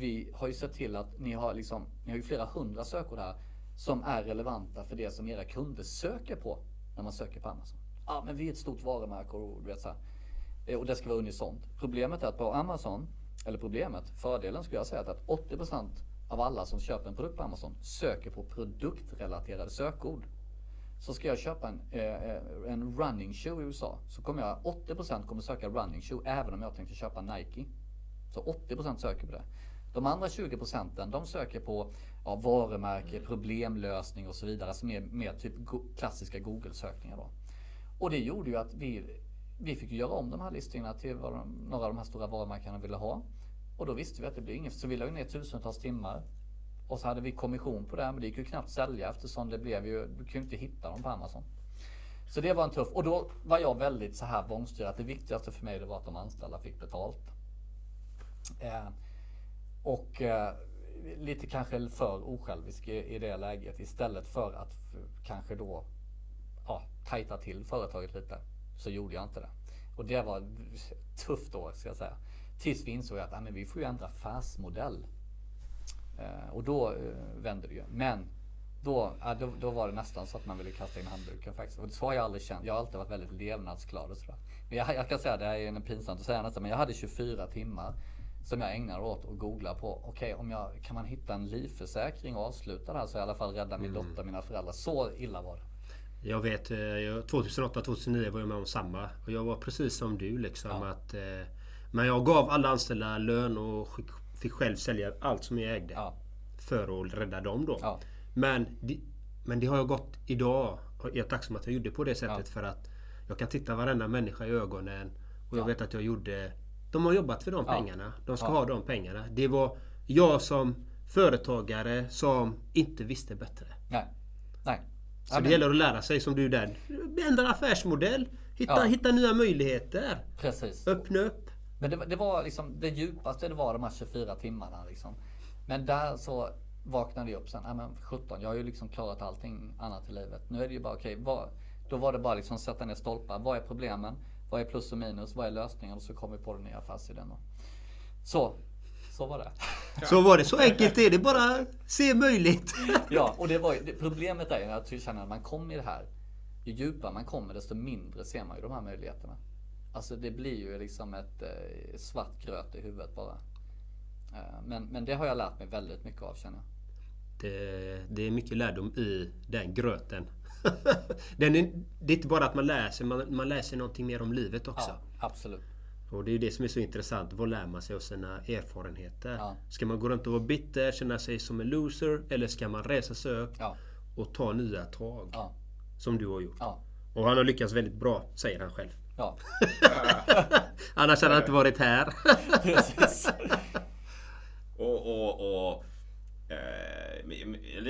vi har ju sett till att ni har liksom, ni har ju flera hundra sökord här som är relevanta för det som era kunder söker på när man söker på Amazon. Ja, men vi är ett stort varumärke och du vet så här. Eh, och det ska vara unisont. Problemet är att på Amazon eller problemet, fördelen skulle jag säga att 80% av alla som köper en produkt på Amazon söker på produktrelaterade sökord. Så ska jag köpa en, eh, eh en running shoe i USA så kommer jag 80% kommer söka running shoe även om jag tänkte köpa Nike. Så 80% söker på det. De andra 20% de söker på ja, varumärke, problemlösning och så vidare. Som är mer typ klassiska Google-sökningar då. Och det gjorde ju att vi vi fick göra om de här listorna till vad de, några av de här stora varumärkena ville ha. Och då visste vi att det blir inget. Så vi la ner tusentals timmar. Och så hade vi kommission på det, men det gick ju knappt sälja eftersom det blev ju, du kunde inte hitta dem på Amazon. Så det var en tuff, och då var jag väldigt så här bångstyrig att det viktigaste för mig det var att de anställda fick betalt. Eh, och eh, lite kanske för osjälvisk i, i det läget istället för att kanske då ja, tajta till företaget lite så gjorde jag inte det. Och det var tufft då ska jag säga. Tills vi insåg att ah, men vi får ju ändra affärsmodell. Eh, och då eh, vände det ju. Men då, ah, då, då, var det nästan så att man ville kasta in handduken faktiskt. Och så har jag aldrig känt. Jag har alltid varit väldigt levnadsglad och sådär. Men jag, jag kan säga, det här är pinsamt att säga nästan, men jag hade 24 timmar som jag ägnade åt att googla på. Okej, okay, om jag, kan man hitta en livförsäkring och avsluta det här så i alla fall rädda min mm. dotter, mina föräldrar. Så illa var det. Jag vet 2008-2009 eh, var jag med om samma. Och jag var precis som du liksom. Ja. Att, eh, men jag gav alla anställda lön och fick själv sälja allt som jag ägde. Ja. För att rädda dem då. Ja. Men, men det har jag gått idag. Jag är tacksam att jag gjorde på det sättet för att jag kan titta varenda människa i ögonen. Och jag vet att jag gjorde... De har jobbat för de pengarna. De ska ha de pengarna. Det var jag som företagare som inte visste bättre. Nej. Nej. Så Amen. det gäller att lära sig som du där. Ändra affärsmodell. Hitta, ja. hitta nya möjligheter. Precis. Öppna upp. Men det, det, var liksom det djupaste det var de här 24 timmarna. Liksom. Men där så vaknade jag upp sen. Ja men 17, jag har ju liksom klarat allting annat i livet. Nu är det ju bara okej, okay, då var det bara liksom sätta ner stolpar. Vad är problemen? Vad är plus och minus? Vad är lösningen? Och så kom vi på den nya affärsidén. Så, så var det. Så var det. Så enkelt är det. Bara se möjligt. <laughs> ja, och det var problemet är ju att jag känner att man kommer i det här. Ju djupare man kommer desto mindre ser man ju de här möjligheterna. Alltså det blir ju liksom ett eh, svart gröt i huvudet bara. Eh, men, men det har jag lärt mig väldigt mycket av känner jag. Det, det är mycket lärdom i den gröten. <laughs> den är, det är inte bara att man lär sig, man, man lär sig någonting mer om livet också. Ja, absolut. Och det är ju det som är så intressant. Vad lär man sig av sina erfarenheter? Ja. Ska man gå runt och vara bitter, känna sig som en loser? Eller ska man resa sig upp ja. och ta nya tag? Ja. Som du har gjort. Och han har lyckats väldigt bra, säger han själv. Ja. <laughs> Annars hade han inte varit här. <laughs> Precis. och, och, och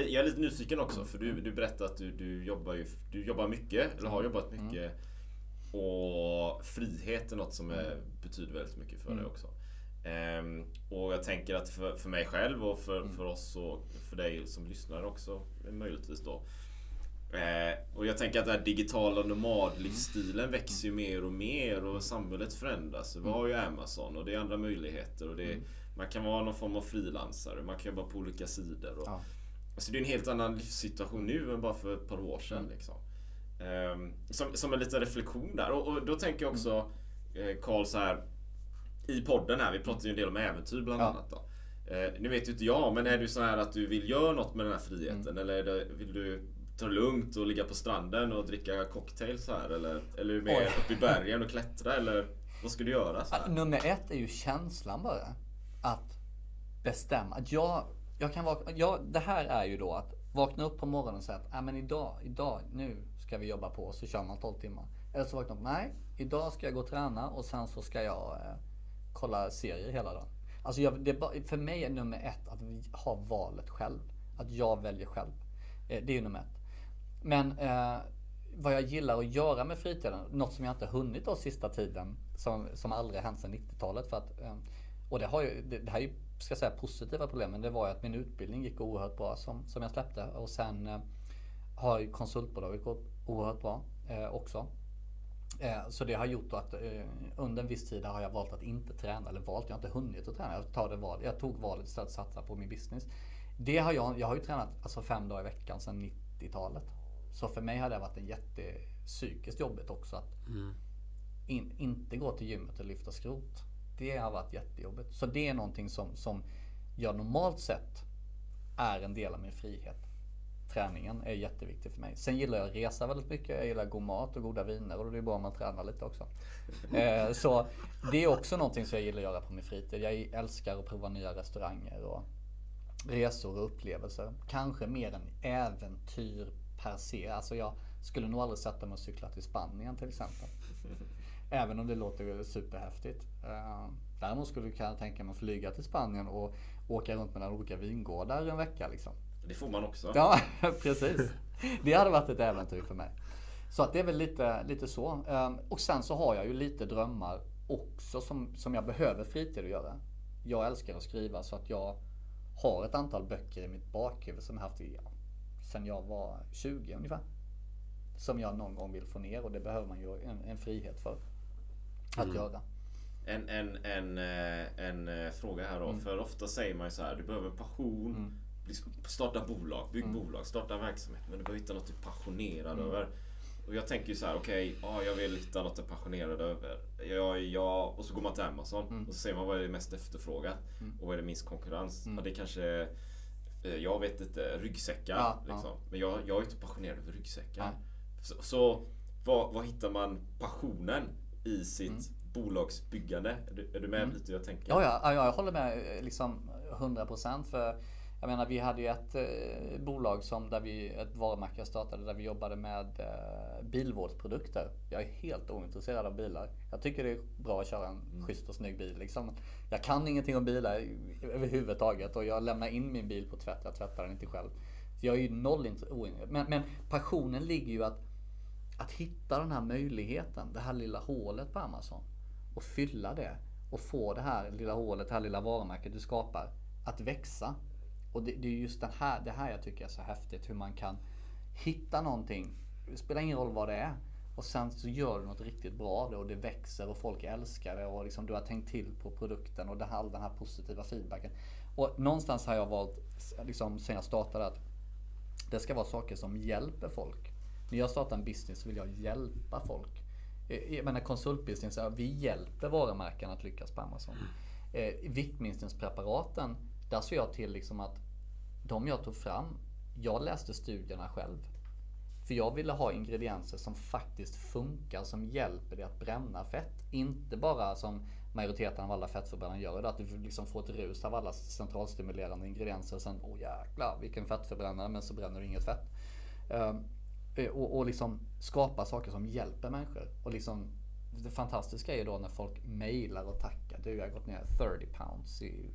jag är lite nyfiken också för du, du berättade att du, du jobbar ju, du jobbar mycket, eller har jobbat mycket. Mm. Och frihet är något som är, betyder väldigt mycket för mm. dig också. Um, och jag tänker att för, för mig själv och för, mm. för oss och för dig som lyssnar också möjligtvis då. Uh, och jag tänker att den här digitala nomadlivsstilen mm. växer ju mer och mer och samhället förändras. Vi har ju Amazon och det är andra möjligheter. Och det är, mm. Man kan vara någon form av frilansare, man kan jobba på olika sidor. Och, ja. Alltså det är en helt annan livssituation nu än bara för ett par år sedan. Mm. Liksom. Um, som, som en liten reflektion där. Och, och då tänker jag också eh, Karl så här i podden här, vi pratar ju en del om äventyr bland ja. annat. Då. Eh, nu vet ju inte jag, men är du så här att du vill göra något med den här friheten? Mm. Eller det, vill du ta det lugnt och ligga på stranden och dricka cocktails här? Eller, eller är du mer uppe i bergen och klättra? Eller vad ska du göra? Så här? Nummer ett är ju känslan bara. Att bestämma. Att jag, jag kan vakna, jag, det här är ju då att vakna upp på morgonen och säga att ah, men idag, idag, nu ska vi jobba på. Så kör man 12 timmar. Eller så vaknar man nej, idag ska jag gå och träna och sen så ska jag eh, kolla serier hela dagen. Alltså jag, det, för mig är nummer ett att ha valet själv. Att jag väljer själv. Eh, det är ju nummer ett. Men eh, vad jag gillar att göra med fritiden, något som jag inte hunnit då sista tiden, som, som aldrig hänt sedan 90-talet. För att, eh, och det, har ju, det, det här är ju, ska jag säga, positiva problem, men det var ju att min utbildning gick oerhört bra som, som jag släppte. Och sen eh, har konsultbolaget gått oerhört bra eh, också. Eh, så det har gjort att eh, under en viss tid har jag valt att inte träna. Eller valt, jag har inte hunnit att träna. Jag, tar det val, jag tog valet istället att satsa på min business. Det har jag, jag har ju tränat alltså fem dagar i veckan sedan 90-talet. Så för mig har det varit en jättepsykiskt jobbigt också att mm. in, inte gå till gymmet och lyfta skrot. Det har varit jättejobbigt. Så det är någonting som, som jag normalt sett är en del av min frihet träningen är jätteviktig för mig. Sen gillar jag att resa väldigt mycket. Jag gillar god mat och goda viner och det är bra om man tränar lite också. Eh, så det är också någonting som jag gillar att göra på min fritid. Jag älskar att prova nya restauranger och resor och upplevelser. Kanske mer än äventyr per se. Alltså jag skulle nog aldrig sätta mig och cykla till Spanien till exempel. Även om det låter superhäftigt. Eh, däremot skulle jag kunna tänka mig att flyga till Spanien och åka runt mellan olika vingårdar en vecka liksom. Det får man också. Ja, <laughs> precis. Det hade varit ett äventyr för mig. Så att det är väl lite, lite så. Ehm, och sen så har jag ju lite drömmar också som, som jag behöver fritid att göra. Jag älskar att skriva så att jag har ett antal böcker i mitt bakhuvud som jag haft i, ja, sen jag var 20 ungefär. Som jag någon gång vill få ner och det behöver man ju en, en frihet för att mm. göra. En, en, en, eh, en, eh, fråga här då. Mm. För ofta säger man ju så här, du behöver passion mm liksom, starta bolag, bygg mm. bolag, starta verksamhet. Men du behöver hitta något du är passionerad mm. över. Och jag tänker ju så här, okej, okay, ja, jag vill hitta något jag är passionerad över. Jag, jag, och så går man till Amazon mm. och så ser man vad är det mest efterfrågat mm. och vad är det minst konkurrens. Mm. Ja, det kanske, eh, jag vet inte, ryggsäckar. Ja, liksom. ja. Men jag, jag är inte passionerad över ryggsäckar. Ja. Så, så var, var, hittar man passionen i sitt mm. bolagsbyggande? Är du, är du med mm. lite jag tänker? Ja, ja, jag håller med eh, liksom 100% för jag menar vi hade ju ett eh, bolag som där vi, ett varumärke startade där vi jobbade med eh, bilvårdsprodukter. Jag är helt ointresserad av bilar. Jag tycker det är bra att köra en mm. schysst och snygg bil. Liksom. Jag kan ingenting om bilar överhuvudtaget och jag lämnar in min bil på tvätt. Jag tvättar den inte själv. Jag är ju noll ointresserad. Men, men passionen ligger ju att, att hitta den här möjligheten, det här lilla hålet på Amazon. Och fylla det. Och få det här lilla hålet, det här lilla varumärket du skapar att växa och det, det är just den här, det här jag tycker är så häftigt. Hur man kan hitta någonting. Det spelar ingen roll vad det är. Och sen så gör du något riktigt bra av det och det växer och folk älskar det och liksom du har tänkt till på produkten och det här, all den här positiva feedbacken. Och någonstans har jag valt, liksom sen jag startade, att det ska vara saker som hjälper folk. När jag startar en business så vill jag hjälpa folk. Eh, Jag menar konsultbusiness, vi hjälper varumärken att lyckas på Amazon. Eh, viktminskningspreparaten, där såg jag till liksom att de jag tog fram, jag läste studierna själv. För jag ville ha ingredienser som faktiskt funkar, som hjälper dig att bränna fett. Inte bara som majoriteten av alla fettförbränare gör, att du liksom får ett rus av alla centralstimulerande ingredienser och sen, åh oh jäklar vilken fettförbränare, men så bränner du inget fett. Ehm, Eh, och, och liksom skapa saker som hjälper människor. Och liksom, det fantastiska är ju då när folk mejlar och tackar. Du, jag har gått ner 30 pounds i,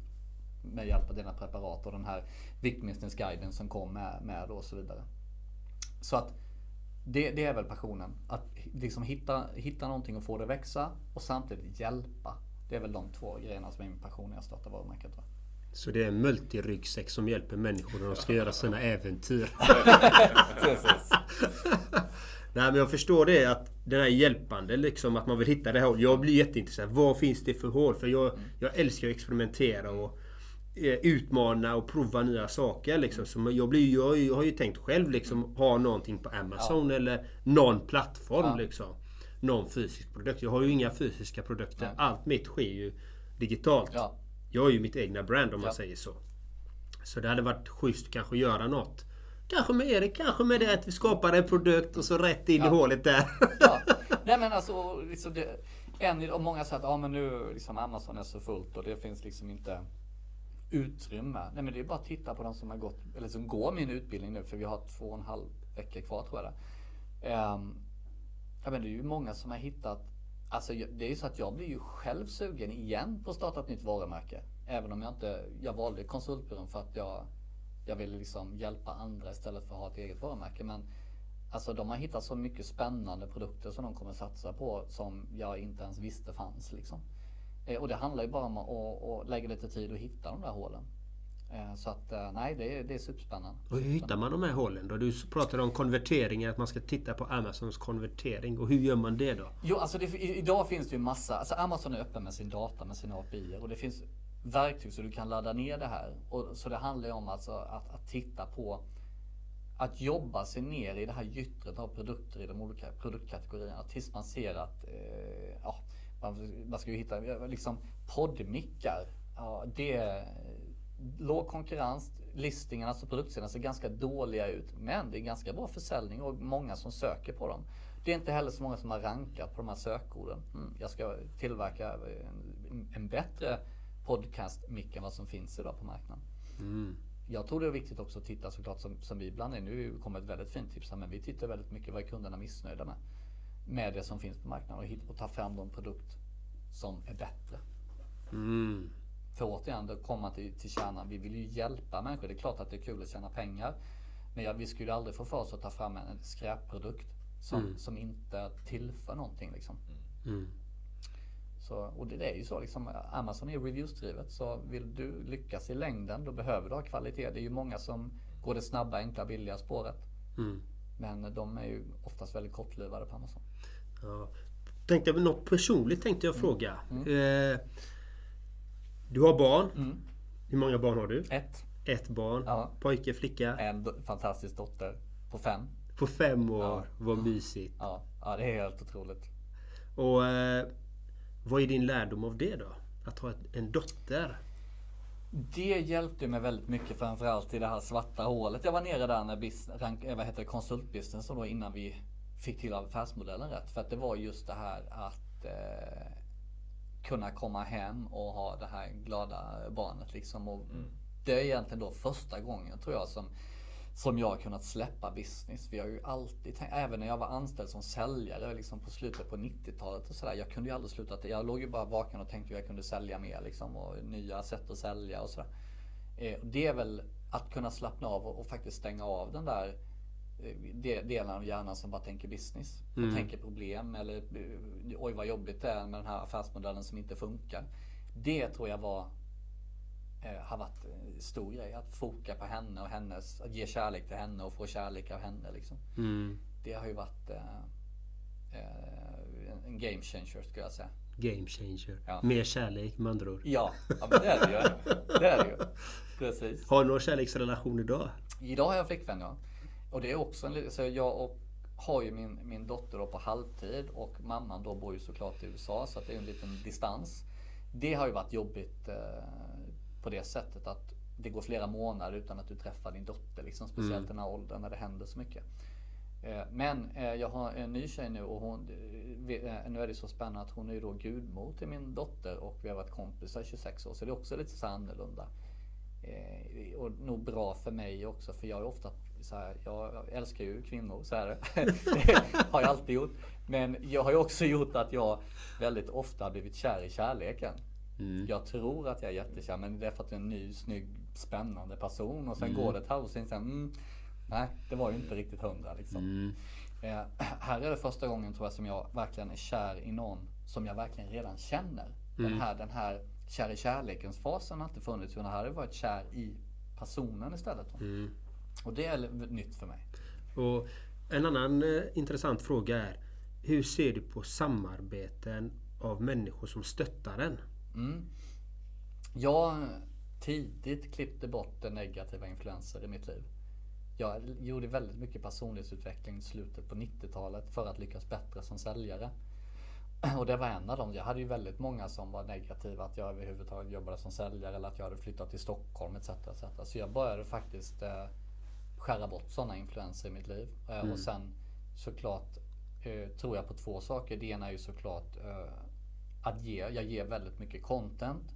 med hjälp av dina preparat och den här viktminskningsguiden som kom med, med och så vidare. Så att det, det är väl passionen. Att liksom hitta, hitta någonting och få det växa och samtidigt hjälpa. Det är väl de två grejerna som är min passion när jag startar varumärket. Så det är en multiryggsäck som hjälper människor när de ska göra sina äventyr. <laughs> Nej men jag förstår det att det där hjälpande liksom att man vill hitta det här. Jag blir jätteintresserad. Vad finns det för hål? För jag, jag älskar att experimentera och eh, utmana och prova nya saker. Liksom. Så jag, blir, jag, jag har ju tänkt själv liksom ha någonting på Amazon eller någon plattform. Ja. Liksom. Någon fysisk produkt. Jag har ju inga fysiska produkter. Nej. Allt mitt sker ju digitalt. Ja. Jag är ju mitt egna brand om man Ja. säger så. Så det hade varit schysst kanske att göra något. Kanske med Erik, kanske med det att vi skapar en produkt och så rätt in i Ja. hålet där. <laughs> ja. Nej men alltså, liksom det, en, och många säger att ah, men nu liksom Amazon är så fullt och det finns liksom inte utrymme. Nej men det är bara att titta på de som har gått, eller som går min utbildning nu för vi har två och en halv vecka kvar tror jag. Um, ja men det är ju många som har hittat, alltså det är ju så att jag blir ju själv sugen igen på att starta ett nytt varumärke. Även om jag inte, jag valde konsultbyrån för att jag, jag ville liksom hjälpa andra istället för att ha ett eget varumärke. Men Alltså de har hittat så mycket spännande produkter som de kommer satsa på som jag inte ens visste fanns liksom. Eh, och det handlar ju bara om att, att lägga lite tid och hitta de där hålen. Eh, så att eh, nej, det är, det är superspännande. Och hur hittar man de här hålen då? Du pratade om konverteringar, att man ska titta på Amazons konvertering. Och hur gör man det då? Jo, alltså det, idag finns det ju massa, alltså Amazon är öppen med sin data, med sina API och det finns verktyg så du kan ladda ner det här. Och, så det handlar ju om alltså att, att titta på att jobba sig ner i det här gyttret av produkter i de olika produktkategorierna tills man ser att eh, ja, man, man ska ju hitta liksom poddmickar. Ja, det låg konkurrens. Listingen, alltså produktsidorna ser ganska dåliga ut. Men det är ganska bra försäljning och många som söker på dem. Det är inte heller så många som har rankat på de här sökorden. Mm, jag ska tillverka en, en bättre podcast-mick än vad som finns idag på marknaden. Jag tror det är viktigt också att titta såklart som, som vi ibland är. Nu kommer ett väldigt fint tips här, men vi tittar väldigt mycket vad är kunderna missnöjda med. Med det som finns på marknaden och, hit- och ta fram en produkt som är bättre. För återigen, då kommer man till, till kärnan. Vi vill ju hjälpa människor. Det är klart att det är kul att tjäna pengar. Men jag, vi skulle aldrig få för oss att ta fram en, skräpprodukt som, som inte tillför någonting. Liksom. Så, och det, det är ju så liksom, Amazon är reviewsdrivet. Så vill du lyckas i längden då behöver du ha kvalitet. Det är ju många som går det snabba, enkla, billiga spåret. Men de är ju oftast väldigt kortlivade på Amazon. Ja. Tänkte jag, något personligt tänkte jag fråga. Eh, du har barn. Hur många barn har du? Ett, Ett barn. Ja. Pojke, flicka. en fantastisk dotter på fem. På fem år. Ja. Vad mysigt. Ja, ja det är helt otroligt. Och eh, vad är din lärdom av det då? Att ha ett, en dotter? Det hjälpte mig väldigt mycket framförallt i det här svarta hålet. Jag var nere där när bis, rank, eh, vad heter det, konsultbusiness då innan vi fick till affärsmodellen rätt. För att det var just det här att eh, kunna komma hem och ha det här glada barnet liksom. Och Det är egentligen då första gången tror jag som som jag har kunnat släppa business. Vi har ju alltid tänkt, även när jag var anställd som säljare liksom på slutet på 90-talet och sådär. Jag kunde ju aldrig sluta, jag låg ju bara vaken och tänkte hur jag kunde sälja mer liksom och nya sätt att sälja och sådär. Eh, det är väl att kunna slappna av och, och faktiskt stänga av den där delen av hjärnan som bara tänker business. Och tänker problem eller eh, oj vad jobbigt det är med den här affärsmodellen som inte funkar. Det tror jag var eh, har varit en stor grej. Att foka på henne och hennes, att ge kärlek till henne och få kärlek av henne. Liksom. Mm. Det har ju varit eh, eh, en- en game changer skulle jag säga. Game changer. Ja. Mer kärlek med andra ord. Ja, ja men det är det ju. Det är det ju. <laughs> Precis. Har du någon kärleksrelation idag? Idag har jag flickvän ja. Och det är också en så jag och, har ju min, min dotter då på halvtid och mamman då bor ju såklart i USA så det är en liten distans. Det har ju varit jobbigt eh, på det sättet att det går flera månader utan att du träffar din dotter. Liksom, speciellt i den här åldern när det händer så mycket. Eh, Men eh, jag har en ny tjej nu och hon, eh, nu är det så spännande att hon är ju då gudmor till min dotter och vi har varit kompisar i 26 år så det är också lite så annorlunda. Och nog bra för mig också för jag är ofta så här, jag älskar ju kvinnor så här. Det <laughs> har jag alltid gjort. Men jag har ju också gjort att jag väldigt ofta har blivit kär i kärleken. Jag tror att jag är jättekär men det är för att jag är en ny, snygg, spännande person och sen går det ett halvår sen sen, mm, nej det var ju inte riktigt hundra liksom. Eh, här är det första gången tror jag som jag verkligen är kär i någon som jag verkligen redan känner. Den här, den här kär i kärlekens fasen har inte funnits utan här har jag varit kär i personen istället. Och det är nytt för mig. Och en annan eh, intressant fråga är Hur ser du på samarbeten av människor som stöttar en? Jag tidigt klippte bort den negativa influenser i mitt liv. Jag gjorde väldigt mycket personlighetsutveckling i slutet på 90-talet för att lyckas bättre som säljare. <clears throat> Och det var en av dem. Jag hade ju väldigt många som var negativa att jag överhuvudtaget jobbade som säljare eller att jag hade flyttat till Stockholm etc. etc. Så jag började faktiskt eh, skära bort sådana influenser i mitt liv. Eh, Och sen såklart eh, tror jag på två saker. Det ena är ju såklart eh, att ge. Jag ger väldigt mycket content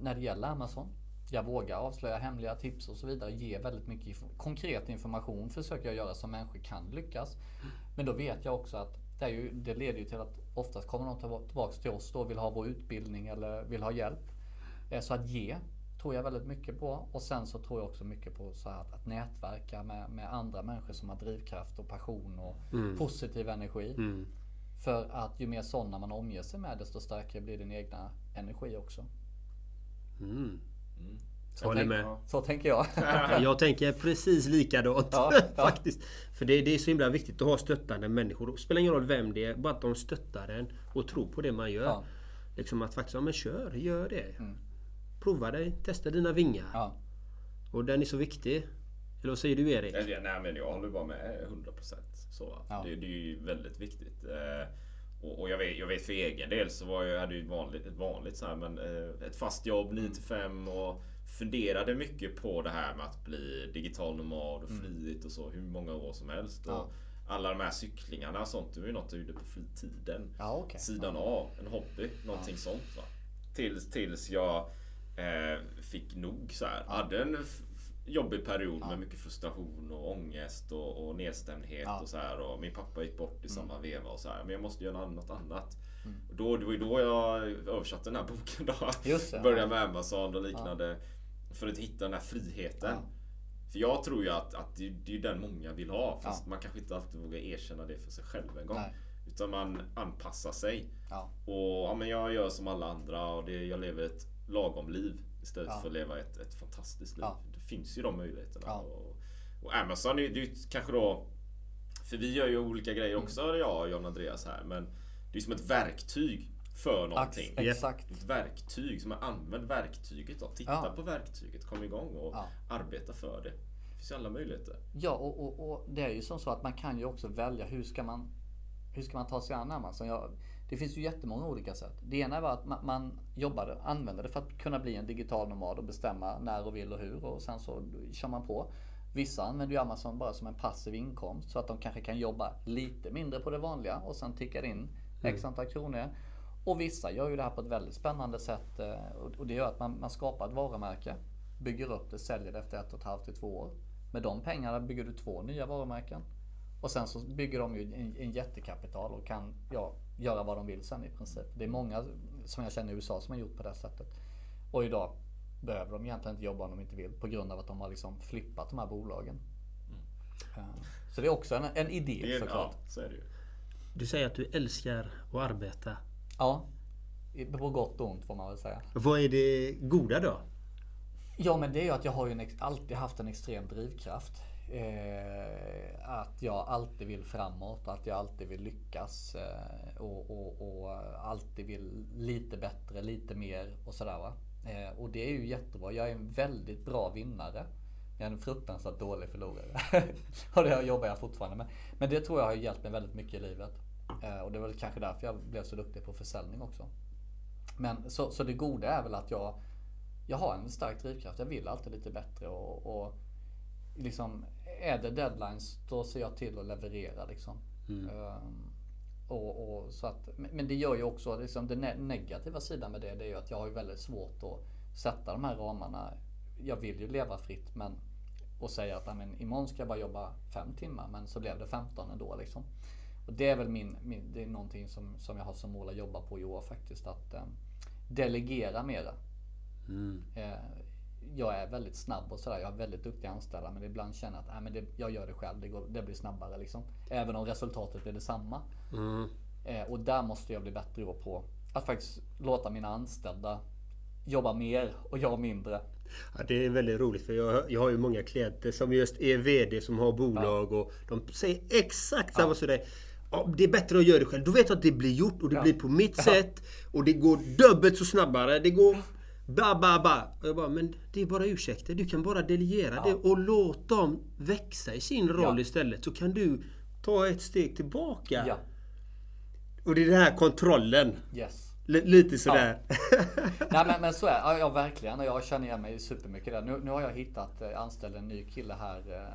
när det gäller Amazon. Jag vågar avslöja hemliga tips och så vidare. Ge väldigt mycket konkret information försöker jag göra så människor kan lyckas. Men då vet jag också att det, ju, det leder ju till att oftast kommer de tillba- tillbaks till oss då och vill ha vår utbildning eller vill ha hjälp. Så att ge tror jag väldigt mycket på. Och sen så tror jag också mycket på så här att, att nätverka med, med andra människor som har drivkraft och passion och positiv energi. För att ju mer sådana man omger sig med desto starkare blir din egna energi också. Håller tänk- med. Så tänker jag. <laughs> Jag tänker precis likadant Ja, <laughs> ja. faktiskt. För det, det är så himla viktigt att ha stöttande människor. Det spelar ingen roll vem det är, bara att de stöttar en och tror på det man gör. Ja. Mm. Liksom att faktiskt, ja men kör, gör det. Prova dig, testa dina vingar. Ja. Och den är så viktig. Eller vad säger du Erik? Nej, men jag håller bara med 100% så. Ja. Det, det är ju väldigt viktigt. Eh, och, och jag, vet, jag vet för egen del så var jag, hade ju ett vanligt, ett vanligt så här, men eh, ett fast jobb 9 till 5 och funderade mycket på det här med att bli digital nomad och frihet och så hur många år som helst. Ja. Och alla de här cyklingarna och sånt, det var ju något jag gjorde på fritiden. Ja, okej. Sidan av, en hobby, någonting sånt. Va? Tills, tills jag eh, fick nog så här. Hade en jobbig period med mycket frustration och ångest och, och nedstämdhet Ja. Mm. och så här. Och min pappa gick bort i samma veva och så här. Men jag måste göra något annat. Och då, det var ju då jag översatte den här boken då. Just det, Började ja. med Amazon och liknande. För att hitta den här friheten. Ja. För jag tror ju att, att det, det är den många vill ha. Fast Ja. man kanske inte alltid vågar erkänna det för sig själv en gång. Nej. Utan man anpassar sig. Ja. Och ja, men jag gör som alla andra och det, jag lever ett lagom liv istället Ja. för att leva ett, ett fantastiskt liv. Ja. Det finns ju de möjligheterna. Ja. Och, och Amazon är det är ju kanske då... För vi gör ju olika grejer Mm. också, jag och John Andreas här. Men det är som ett verktyg för någonting. Ax- Exakt. Ett verktyg som är använd verktyget då. Titta på verktyget, kom igång och arbeta för det. Det finns ju alla möjligheter. Ja, och, och, och det är ju som så att man kan ju också välja hur ska man, hur ska man ta sig an Amazon. Jag, det finns ju jättemånga olika sätt. Det ena var att man, man jobbade, använde det för att kunna bli en digital nomad och bestämma när och vill och hur och sen så kör man på. Vissa använder ju Amazon bara som en passiv inkomst så att de kanske kan jobba lite mindre på det vanliga och sen tickar in x antal kronor. Och vissa gör ju det här på ett väldigt spännande sätt eh, och och det gör att man, man skapar ett varumärke, bygger upp det, säljer det efter ett och ett halvt till två år. Med de pengarna bygger du två nya varumärken. Och sen så bygger de ju en, en jättekapital och kan ja, göra vad de vill sen i princip. Det är många som jag känner i USA som har gjort på det sättet. Och idag behöver de egentligen inte jobba om de inte vill på grund av att de har liksom flippat de här bolagen. Ja. Så det är också en, en idé Det är, såklart. ja, så är det ju. Du säger att du älskar att arbeta. Ja. På gott och ont får man väl säga. Vad är det goda då? Ja men det är ju att jag har ju en, alltid haft en extrem drivkraft. Eh, att jag alltid vill framåt, att jag alltid vill lyckas eh, och, och, och, alltid vill lite bättre, lite mer och sådär va. Eh, och det är ju jättebra. Jag är en väldigt bra vinnare. Jag är en fruktansvärt dålig förlorare. <laughs> och det jobbar jag fortfarande med. Men det tror jag har hjälpt mig väldigt mycket i livet. Eh, och det var kanske därför jag blev så duktig på försäljning också. Men så, så det goda är väl att jag, jag har en stark drivkraft. Jag vill alltid lite bättre och, och liksom är det deadlines då ser jag till att leverera liksom. Mm. Um, och, och, så att, men det gör ju också, liksom, den negativa sidan med det, det är ju att jag har väldigt svårt att sätta de här ramarna. Jag vill ju leva fritt men och säga att men, imorgon ska jag bara jobba fem timmar men så blev det 15 ändå liksom. Och det är väl min, min, det är någonting som, som jag har som mål att jobba på i år faktiskt. Att eh, delegera mera. Mm. Eh, jag är väldigt snabb och sådär. Jag har väldigt duktiga anställda. Men ibland känner jag att äh, men det, jag gör det själv. Det, går, det blir snabbare liksom. Även om resultatet blir detsamma. Mm. Eh, och där måste jag bli bättre på att faktiskt låta mina anställda jobba mer och jag mindre. Ja, det är väldigt roligt för jag, jag har ju många klienter som just är VD som har bolag ja. och de säger exakt samma ja. som dig. Ja, det är bättre att göra det själv. Då vet jag att det blir gjort och det ja. blir på mitt sätt. Och det går dubbelt så snabbare. Det går ba, ba, ba. Och jag bara, men det är bara ursäkter. Du kan bara delegera ja. det och låt dem växa i sin roll ja. istället. Så kan du ta ett steg tillbaka. Ja. Och det är den här kontrollen. Yes. L lite sådär. Ja. <laughs> Nej men, men så är det. Ja, verkligen. Jag känner igen mig supermycket där. Nu, nu har jag hittat, eh, anställd en ny kille här. Eh,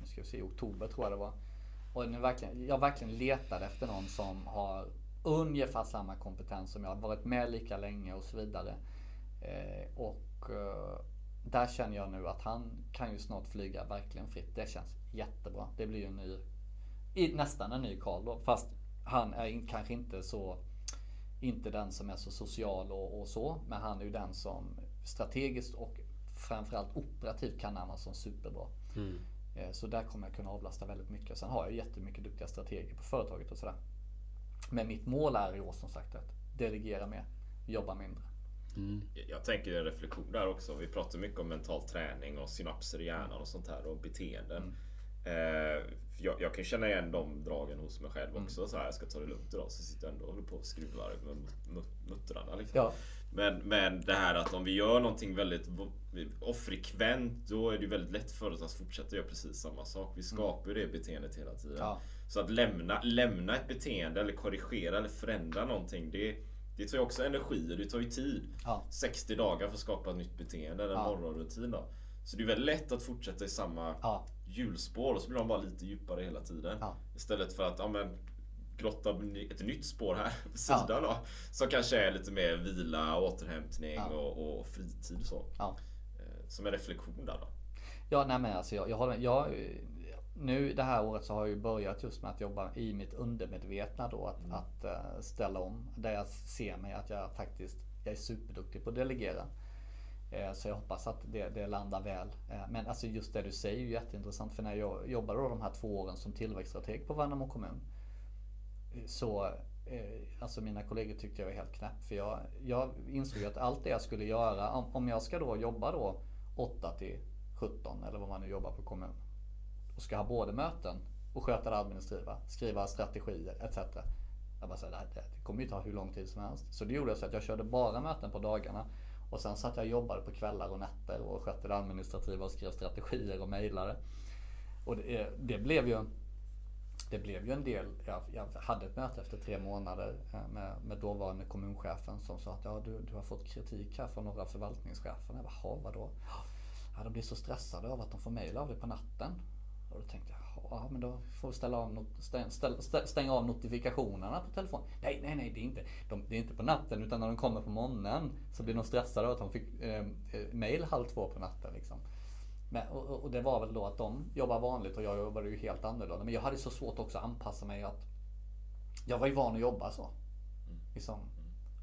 nu ska vi se, i oktober tror jag det var. Och nu verkligen, jag verkligen letar efter någon som har ungefär samma kompetens som jag. Varit med lika länge och så vidare. Eh, och eh, där känner jag nu att han kan ju snart flyga verkligen fritt. Det känns jättebra. Det blir ju en ny, nästan en ny Karl då. Fast han är in, kanske inte så, inte den som är så social och, och, så. Men han är ju den som strategiskt och framförallt operativt kan Amazon superbra. Mm. Eh, så där kommer jag kunna avlasta väldigt mycket. Sen har jag jättemycket duktiga strateger på företaget och sådär. Men mitt mål är i år som sagt att delegera mer, jobba mindre. Mm. Jag tänker en reflektion där också. Vi pratar mycket om mental träning och synapser i hjärnan och sånt här och beteenden. Mm. Eh, jag, jag, kan känna igen de dragen hos mig själv också. Mm. Så här, jag ska ta det lugnt idag. Så sitter jag ändå och håller på och skruvar med muttrarna. Liksom. Ja. Men, men det här att om vi gör någonting väldigt frekvent då är det väldigt lätt för oss att fortsätta göra precis samma sak. Vi skapar ju det beteendet hela tiden. Ja. Så att lämna, lämna ett beteende eller korrigera eller förändra någonting. Det, det tar ju också energi och det tar ju tid. Ja. 60 dagar för att skapa ett nytt beteende, en ja. morgonrutin då. Så det är väldigt lätt att fortsätta i samma ja. hjulspår och så blir de bara lite djupare hela tiden. Ja. Istället för att, ja men grotta ett nytt spår här <laughs> på sidan ja. då. Som kanske är lite mer vila, återhämtning ja. och, och, fritid så. Ja. Eh, som en reflektion där då. Ja, nej men alltså jag, jag, har, jag nu det här året så har jag ju börjat just med att jobba i mitt undermedvetna då. Att, mm. att uh, ställa om. Där jag ser mig att jag faktiskt jag är superduktig på att delegera. Uh, så jag hoppas att det, det landar väl. Uh, men alltså just det du säger är ju jätteintressant. För när jag jobbade då de här två åren som tillväxtstrateg på Värnamo kommun. Så Alltså mina kollegor tyckte jag var helt knäpp. För jag, jag insåg att allt det jag skulle göra, om, om jag ska då jobba då 8 till 17 eller vad man nu jobbar på kommun och ska ha både möten och sköta det administrativa, skriva strategier etc. Jag bara, så det, det kommer ju ta hur lång tid som helst. Så det gjorde jag så att jag körde bara möten på dagarna. Och sen satt jag och jobbade på kvällar och nätter och skötte det administrativa och skrev strategier och mejlade. Och det, det, blev ju det blev ju en del, jag, jag, hade ett möte efter tre månader eh, med, med dåvarande kommunchefen som sa att ja, du, du har fått kritik här från några förvaltningschefer. Jag bara, vadå? Ja, de blir så stressade av att de får mejl av dig på natten. Och då tänkte jag, ja men då får vi ställa av, stäng, stäng, stänga av notifikationerna på telefonen. Nej, nej, nej, det är inte, de, det är inte på natten utan när de kommer på morgonen så blir de stressade av att de fick eh, mail halv två på natten. Liksom. Men, och, och, det var väl då att de jobbar vanligt och jag jobbade ju helt annorlunda. Men jag hade så svårt också att anpassa mig att jag var ju van att jobba så. Liksom,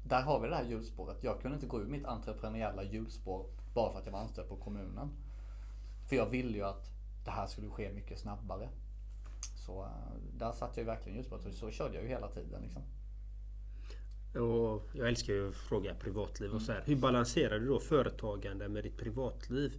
där har vi det här hjulspåret. Jag kunde inte gå ur mitt entreprenöriella hjulspår bara för att jag var anställd på kommunen. För jag ville ju att det här skulle ske mycket snabbare. Så eh, där satt jag ju verkligen just på Så, så körde jag ju hela tiden. Liksom. Och jag älskar ju att fråga privatliv och så här. Hur balanserar du då företagande med ditt privatliv?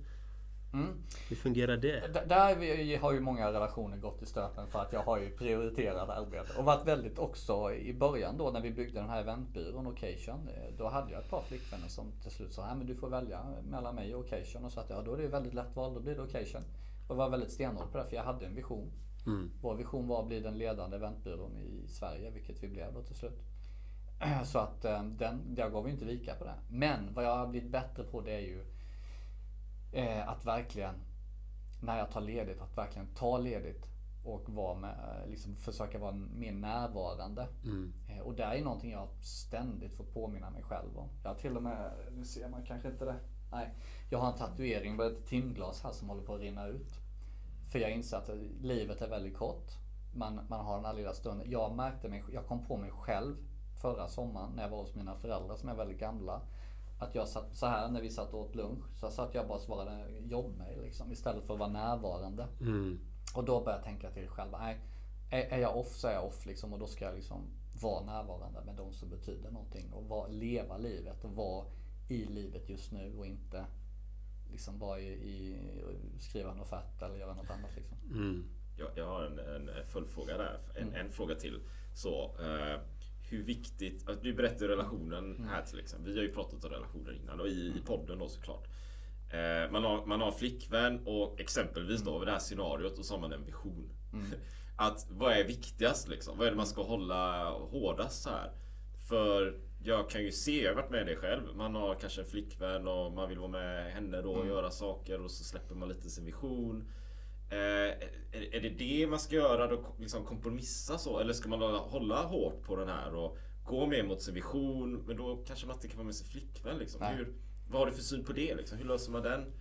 Mm. Hur fungerar det? D- där har ju många relationer gått i stöpen för att jag har ju prioriterat arbete. Och varit väldigt också i början då när vi byggde den här eventbyrån Occasion. eh, Då hade jag ett par flickvänner som till slut sa, men du får välja mellan mig och Occasion. Och så att ja, då är det väldigt lätt val, då blir det Occasion. Och jag var väldigt stenhård på det för jag hade en vision. Vår vision var att bli den ledande eventbyrån i Sverige, vilket vi blev då till slut. <clears throat> Så att eh, den, där gav vi inte vika på det. Men vad jag har blivit bättre på det är ju eh, att verkligen, när jag tar ledigt, att verkligen ta ledigt och vara med, eh, liksom försöka vara mer närvarande. Eh, och det är någonting jag ständigt får påminna mig själv om. Jag har till och med, nu ser man kanske inte det. Nej, jag har en tatuering med ett timglas här som håller på att rinna ut. För jag inser att livet är väldigt kort. Man, man har den här lilla stunden. Jag märkte mig, jag kom på mig själv förra sommaren när jag var hos mina föräldrar som är väldigt gamla. Att jag satt så här när vi satt och åt lunch. Så satt jag bara och svarade jobbmail liksom istället för att vara närvarande. Och då började jag tänka till själv. Nej, är, jag off så är jag off liksom. Och då ska jag liksom vara närvarande med de som betyder någonting. Och vara, leva livet och vara i livet just nu och inte liksom vara i, i skriva en offert eller göra något annat liksom. Jag, jag har en, en följdfråga där. En, en fråga till. Så, eh, hur viktigt... att Du berättade relationen här till exempel. Vi har ju pratat om relationer innan och i, i podden då såklart. Eh, man, har, man har flickvän och exempelvis då i det här scenariot och så har man en vision. <laughs> Att vad är viktigast liksom? Vad är det man ska hålla hårdast så här? För jag kan ju se, jag har varit med det själv. Man har kanske en flickvän och man vill vara med henne då och göra saker och så släpper man lite sin vision. Eh, är, är det det man ska göra då? Liksom kompromissa så? Eller ska man hålla, hålla hårt på den här och gå mer mot sin vision? Men då kanske man inte kan vara med sin flickvän liksom. Nej. Hur, vad har du för syn på det liksom? Hur löser man den?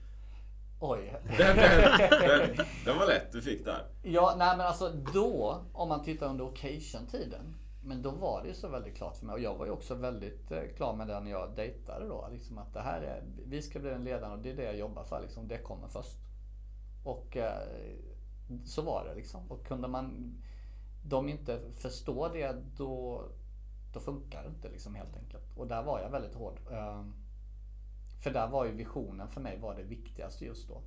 Oj. <laughs> Den, den, den, den var lätt du fick där. Ja, nej men alltså då, om man tittar under occasion-tiden. Men då var det ju så väldigt klart för mig. Och jag var ju också väldigt eh, klar med det när jag dejtade då. Liksom att det här är, vi ska bli den ledaren och det är det jag jobbar för. Liksom, det kommer först. Och eh, så var det liksom. Och kunde man de inte förstå det då, då funkar det inte liksom helt enkelt. Och där var jag väldigt hård. Eh, för där var ju visionen för mig var det viktigaste just då.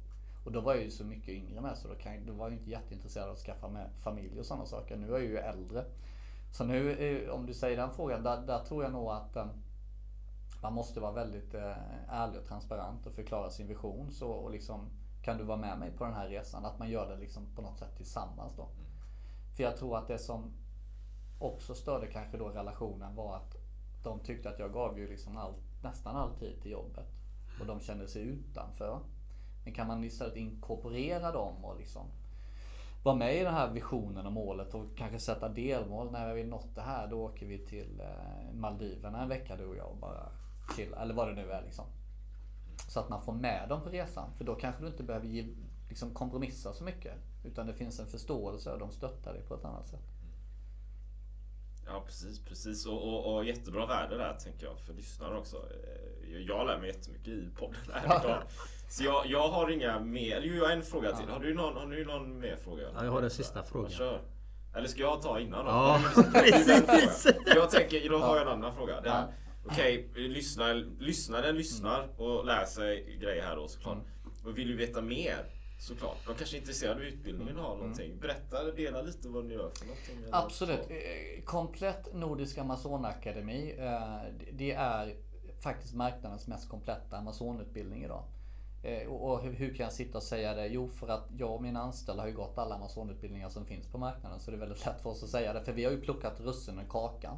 Och då var jag ju så mycket yngre med så då, kan, då var jag inte jätteintresserad av att skaffa med familj och sådana saker. Nu är jag ju äldre. Så nu, eh, om du säger den frågan, där, där tror jag nog att eh, man måste vara väldigt eh, ärlig och transparent och förklara sin vision. Så, och liksom, kan du vara med mig på den här resan? Att man gör det liksom på något sätt tillsammans då. För jag tror att det som också störde kanske då relationen var att de tyckte att jag gav ju liksom all, nästan all tid till jobbet. Och de kände sig utanför. Men kan man istället inkorporera dem och liksom vara med i den här visionen och målet och kanske sätta delmål. När vi nått det här då åker vi till eh, Maldiverna en vecka du och jag och bara chilla. Eller vad det nu är liksom. Så att man får med dem på resan. För då kanske du inte behöver ge, liksom kompromissa så mycket. Utan det finns en förståelse och de stöttar dig på ett annat sätt. Ja precis, precis. Och, och, och jättebra värde där tänker jag för lyssnare också. Eh, Jag lär mig jättemycket i podden här. Så jag, jag har inga mer, jo jag har en fråga till. Har du någon, har du någon mer fråga? Ja, jag har den sista frågan. Kör. Eller ska jag ta innan då? Ja, precis. Jag tänker, då har jag en annan fråga. Det Okej, lyssna, lyssnaren lyssnar och lär sig grejer här då såklart. Och vill ju veta mer såklart. De kanske är intresserade av utbildningen och har någonting. Berätta, dela lite vad ni gör för någonting. Absolut. så. Eh, Komplett Nordisk Amazonakademi. eh, Det är faktiskt marknadens mest kompletta Amazonutbildning idag. Eh, Och hur kan jag sitta och säga det? Jo, för att jag och mina anställda har ju gått alla Amazonutbildningar som finns på marknaden. Så det är väldigt lätt för oss att säga det. För vi har ju plockat russinen ur kakan.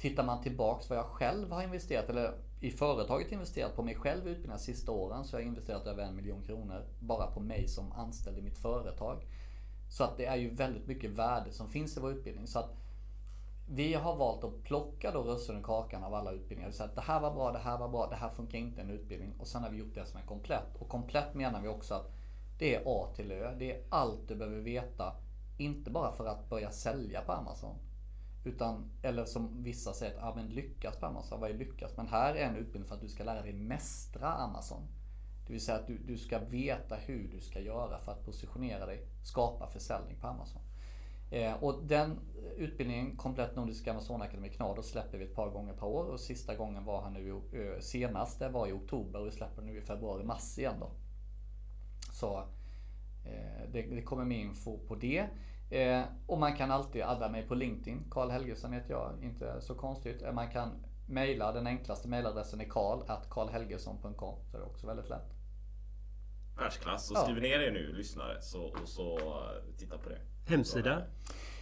Tittar man tillbaks vad jag själv har investerat, eller i företaget investerat på mig själv i utbildningar de sista åren. Så har jag investerat över en miljon kronor bara på mig som anställd i mitt företag. Så att det är ju väldigt mycket värde som finns i vår utbildning. Så att vi har valt att plocka då russinen och kakan av alla utbildningar. Vi säger att det här var bra, det här var bra, det här funkar inte i en utbildning. Och sen har vi gjort det som är komplett. Och komplett menar vi också att det är A till Ö. Det är allt du behöver veta. Inte bara för att börja sälja på Amazon. Utan, eller som vissa säger, att ah, men lyckas på Amazon. Vad är lyckas? Men här är en utbildning för att du ska lära dig mästra Amazon. Det vill säga att du, du ska veta hur du ska göra för att positionera dig, skapa försäljning på Amazon. Eh, och den utbildningen, Komplett Nordisk Amazonakademi Knado, släpper vi ett par gånger per år. Och sista gången var han nu, eh, senaste var i oktober och vi släpper nu i februari-mars igen då. Så eh, det, det kommer mer info på det. Eh, och man kan alltid adda mig på LinkedIn. Karl Helgesson heter jag, inte så konstigt. Eh, man kan mejla, den enklaste mejladressen är karl karlhelgesson.com. Så det är också väldigt lätt. Världsklass. Så skriv ner det nu lyssnare så, och så uh, titta på det. Hemsida?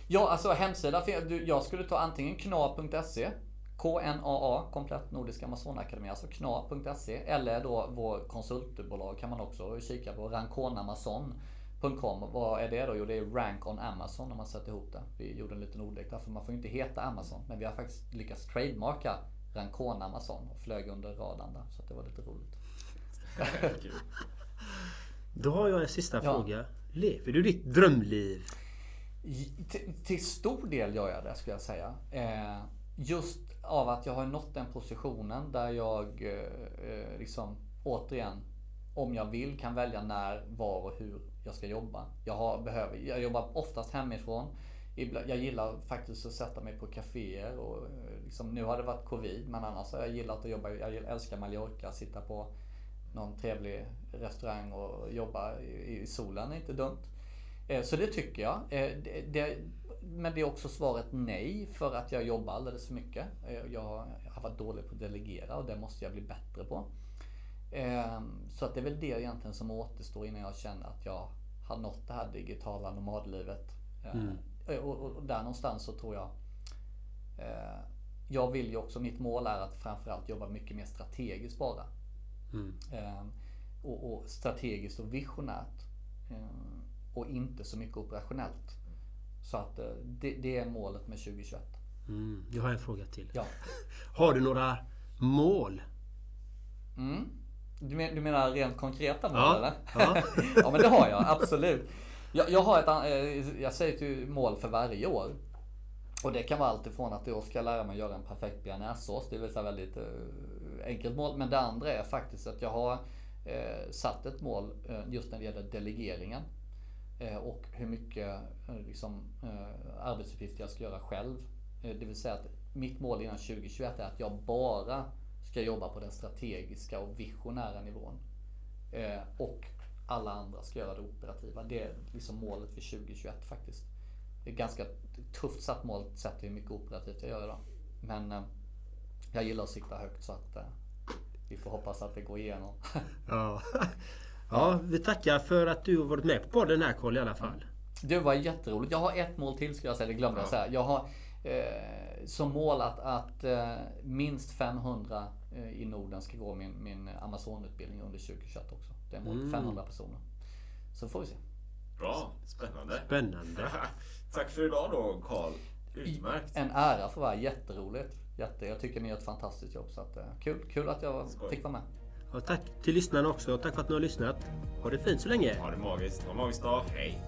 Ja, alltså hemsida. Jag skulle ta antingen kna.se KNAA, Komplett Nordisk Amazonakademi, alltså kna.se. Eller då vår konsultbolag kan man också kika på, rankonamazon.com. Vad är det då? Jo, det är Rank on Amazon om man sätter ihop det. Vi gjorde en liten ordlek där, för man får inte heta Amazon. Men vi har faktiskt lyckats trademarka Rancon Amazon och flög under radarn där. Så det var lite roligt. <laughs> Då har jag en sista ja. fråga. Lever du ditt drömliv? Till, till stor del gör jag det skulle jag säga. Eh, just av att jag har nått den positionen där jag eh, eh, liksom återigen om jag vill kan välja när, var och hur jag ska jobba. Jag, har, behöver, jag jobbar oftast hemifrån. Jag gillar faktiskt att sätta mig på kaféer och eh, liksom, nu har det varit covid men annars har jag gillat att jobba. Jag älskar Mallorca, sitta på någon trevlig restaurang och jobba i, solen är inte dumt. Eh, så det tycker jag. Eh, det, det, men det är också svaret nej för att jag jobbar alldeles för mycket. Jag har varit dålig på att delegera och det måste jag bli bättre på. Så att det är väl det egentligen som återstår innan jag känner att jag har nått det här digitala nomadlivet. Mm. Och där någonstans så tror jag jag vill ju också, mitt mål är att framförallt jobba mycket mer strategiskt bara. Mm. Och, och, strategiskt och visionärt. Och inte så mycket operationellt. Så att eh, det, det är målet med 2021. Mm, jag har en fråga till. Ja. <laughs> Har du några mål? Mm. Du, men, du menar rent konkreta mål ja. eller? Ja. <laughs> ja men det har jag absolut. Jag, jag har ett, eh, jag säger till mål för varje år. Och det kan vara allt ifrån att jag ska lära mig att göra en perfekt bearnaisesås. Det är väl väldigt uh, enkelt mål. Men det andra är faktiskt att jag har uh, satt ett mål just när det gäller delegeringen. Eh, och hur mycket eh, liksom, eh, arbetsuppgifter jag ska göra själv. Det vill säga att mitt mål innan 2021 är att jag bara ska jobba på den strategiska och visionära nivån. Och alla andra ska göra det operativa. Det är liksom målet för 2021 faktiskt. Det är ganska tufft satt mål sett hur mycket operativt jag gör idag. Men jag gillar att sikta högt så att vi får hoppas att det går igenom. <laughs> Ja. <laughs> Ja, vi tackar för att du har varit med på podden här Carl i alla fall. Det var jätteroligt. Jag har ett mål till skulle jag säga, det glömde ja. jag säga. Jag har eh, som mål att, att eh, minst 500 eh, i Norden ska gå min, min Amazon-utbildning under 2021 också. Det är målet, mm. 500 personer. Så får vi se. Bra, spännande. Spännande. <laughs> Tack för idag då Carl. Utmärkt. En ära för vara jätteroligt. Jätte, jag tycker ni gör ett fantastiskt jobb. Så att, eh, kul, kul att jag Skoj. fick vara med. Och tack till lyssnarna också. Och tack för att ni har lyssnat. Ha det fint så länge. Ha det magiskt. Ha en magisk dag. Hej!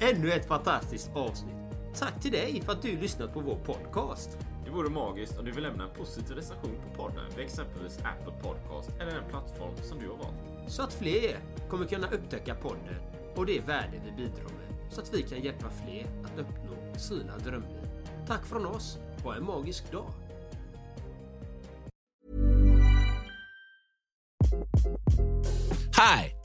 Ännu ett fantastiskt avsnitt. Tack till dig för att du lyssnat på vår podcast. Det vore magiskt om du vill lämna en positiv recension på podden vid exempelvis Apple Podcast eller den plattform som du har valt. Så att fler kommer kunna upptäcka podden och det värde vi bidrar med. Så att vi kan hjälpa fler att uppnå sina drömliv. Tack från oss. Ha en magisk dag. Hi,